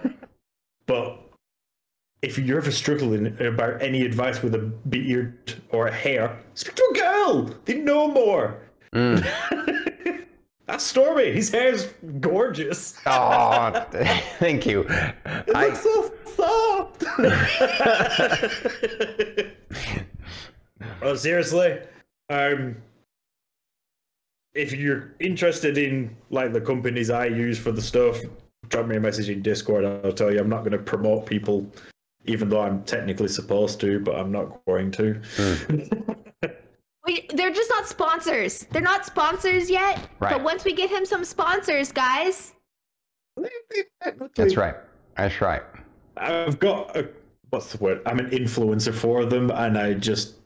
<laughs> but if you're ever struggling about any advice with a beard or a hair, speak to a girl. They know more. Mm. <laughs> That's Stormy. His hair's gorgeous. <laughs> Oh, <laughs> thank you. It I, looks so soft. <laughs> oh, seriously, um, if you're interested in like the companies I use for the stuff, drop me a message in Discord. I'll tell you. I'm not going to promote people, even though I'm technically supposed to, but I'm not going to. Wait, they're just not sponsors. They're not sponsors yet. Right. But once we get him some sponsors, guys. that's right. That's right. I've got a what's the word? I'm an influencer for them, and I just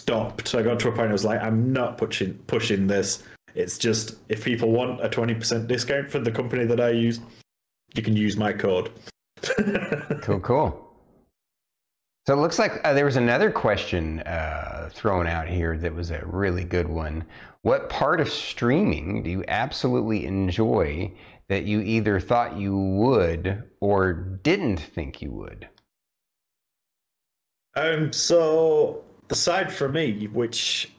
stopped. I got to a point I was like, I'm not pushing pushing this. It's just if people want a twenty percent discount for the company that I use, you can use my code. <laughs> Cool, cool. So it looks like uh, there was another question uh, thrown out here that was a really good one. What part of streaming do you absolutely enjoy that you either thought you would or didn't think you would? Um, so the side for me, which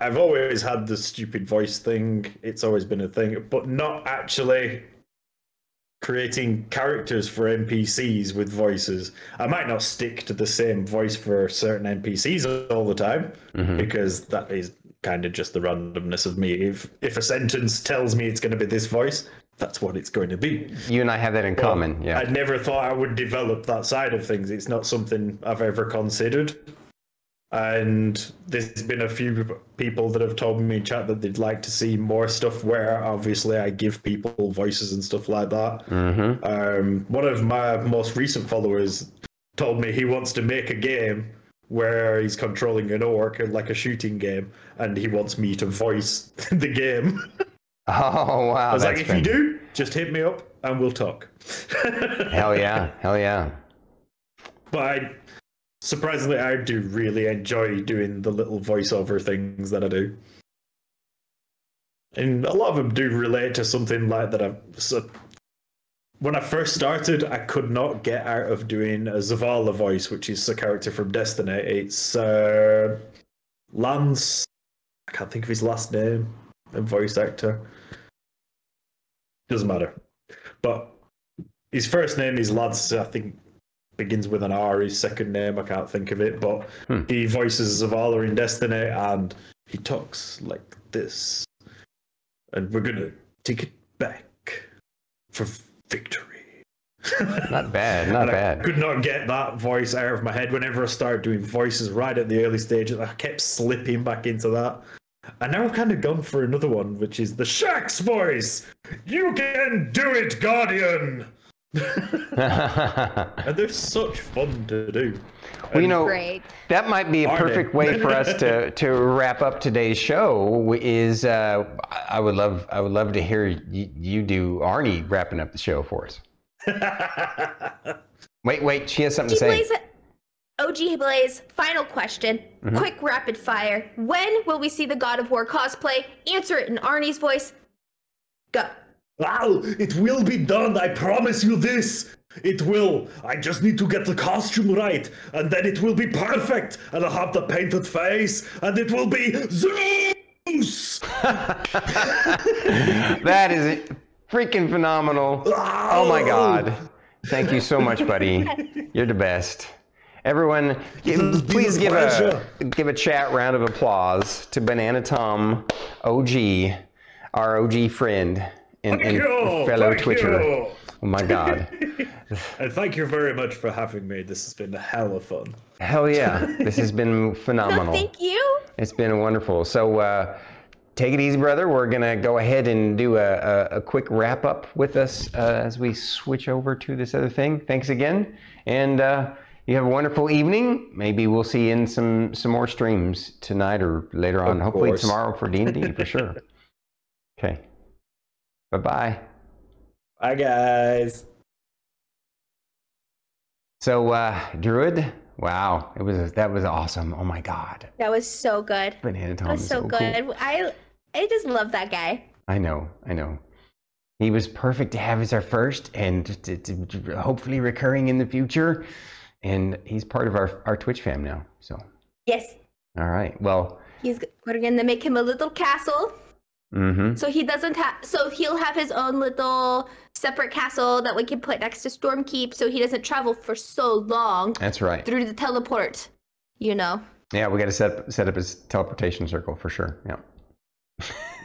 I've always had the stupid voice thing, it's always been a thing, but not actually creating characters for NPCs with voices. I might not stick to the same voice for certain NPCs all the time Mhm. because that is kind of just the randomness of me. If if a sentence tells me it's going to be this voice, that's what it's going to be. You and I have that in common. Yeah. I never thought I would develop that side of things. It's not something I've ever considered. And there's been a few people that have told me in chat that they'd like to see more stuff where obviously I give people voices and stuff like that. mm-hmm. Um, one of my most recent followers told me he wants to make a game where he's controlling an orc, like a shooting game, and he wants me to voice <laughs> the game. <laughs> Oh wow. I was like, if been- you do, just hit me up and we'll talk. <laughs> Hell yeah. Hell yeah. But I, surprisingly, I do really enjoy doing the little voiceover things that I do. And a lot of them do relate to something like that. I've, so when I first started, I could not get out of doing a Zavala voice, which is a character from Destiny. It's uh, Lance. I can't think of his last name. A voice actor. Doesn't matter. But his first name is Lance. I think begins with an R. His second name, I can't think of it, but Hmm. he voices Zavala in Destiny, and he talks like this. And we're gonna take it back for victory. Not bad. <laughs> Not I bad. could not get that voice out of my head. Whenever I started doing voices right at the early stages, I kept slipping back into that. And now I've kind of gone for another one, which is the Shaxx voice. You can do it, Guardian. <laughs> and they're such fun to do. well, you know, Great. That might be a Are perfect way for us to, <laughs> to wrap up today's show. Is uh, I would love I would love to hear you, you do Arnie wrapping up the show for us. <laughs> Wait, wait, she has something to say. Blaze, OG Blaze, final question. Mm-hmm. Quick rapid fire. When will we see the God of War cosplay? Answer it in Arnie's voice. Go. Wow, it will be done, I promise you this. It will. I just need to get the costume right, and then it will be perfect. And I'll have the painted face, and it will be Zeus! <laughs> that is freaking phenomenal. Oh my God. Thank you so much, buddy. <laughs> You're the best. Everyone, give- please give a give a chat round of applause to Banana Tom, OG, our OG friend and, and fellow thank Twitcher. you. Oh my God. <laughs> And thank you very much for having me. This has been a hell of fun. Hell yeah. <laughs> This has been No, phenomenal. <laughs> thank you. It's been wonderful. So uh, take it easy, brother. We're going to go ahead and do a, a, a quick wrap up with us uh, as we switch over to this other thing. Thanks again. And uh, you have a wonderful evening. Maybe we'll see you in some, some more streams tonight or later on. Of Hopefully course. tomorrow for D&D for sure. Okay. Bye bye. Bye, guys. So, uh, Druid, wow, it was that was awesome. Oh my God, That was so good. Banana Tom That is was so, so good. cool. I I just love that guy. I know, I know. He was perfect to have as our first, and to, to, to hopefully recurring in the future. And he's part of our our Twitch fam now. So, Yes. all right. Well, He's we're gonna make him a little castle mm-hmm. so he doesn't have so he'll have his own little separate castle that we can put next to Stormkeep so he doesn't travel for so long That's right. through the teleport. You know. Yeah, we got to set set up his teleportation circle for sure. Yeah.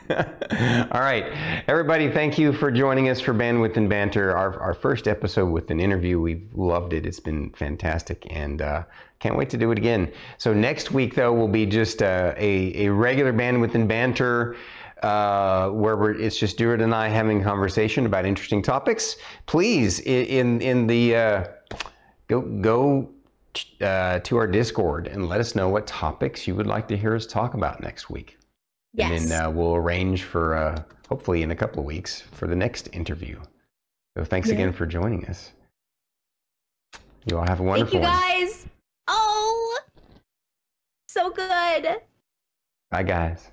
<laughs> All right, everybody. Thank you for joining us for Bandwidth and Banter. Our our first episode with an interview. We've loved it. It's been fantastic, and uh, can't wait to do it again. So next week, though, will be just uh, a a regular Bandwidth and Banter. Uh, where we're, it's just Stuart and I having conversation about interesting topics. Please, in in the uh, go go uh, to our Discord and let us know what topics you would like to hear us talk about next week. Yes. And then uh, we'll arrange for, uh, hopefully in a couple of weeks, for the next interview. So thanks Yeah. again for joining us. You all have a wonderful. Thank you one. guys. Oh so good. Bye, guys.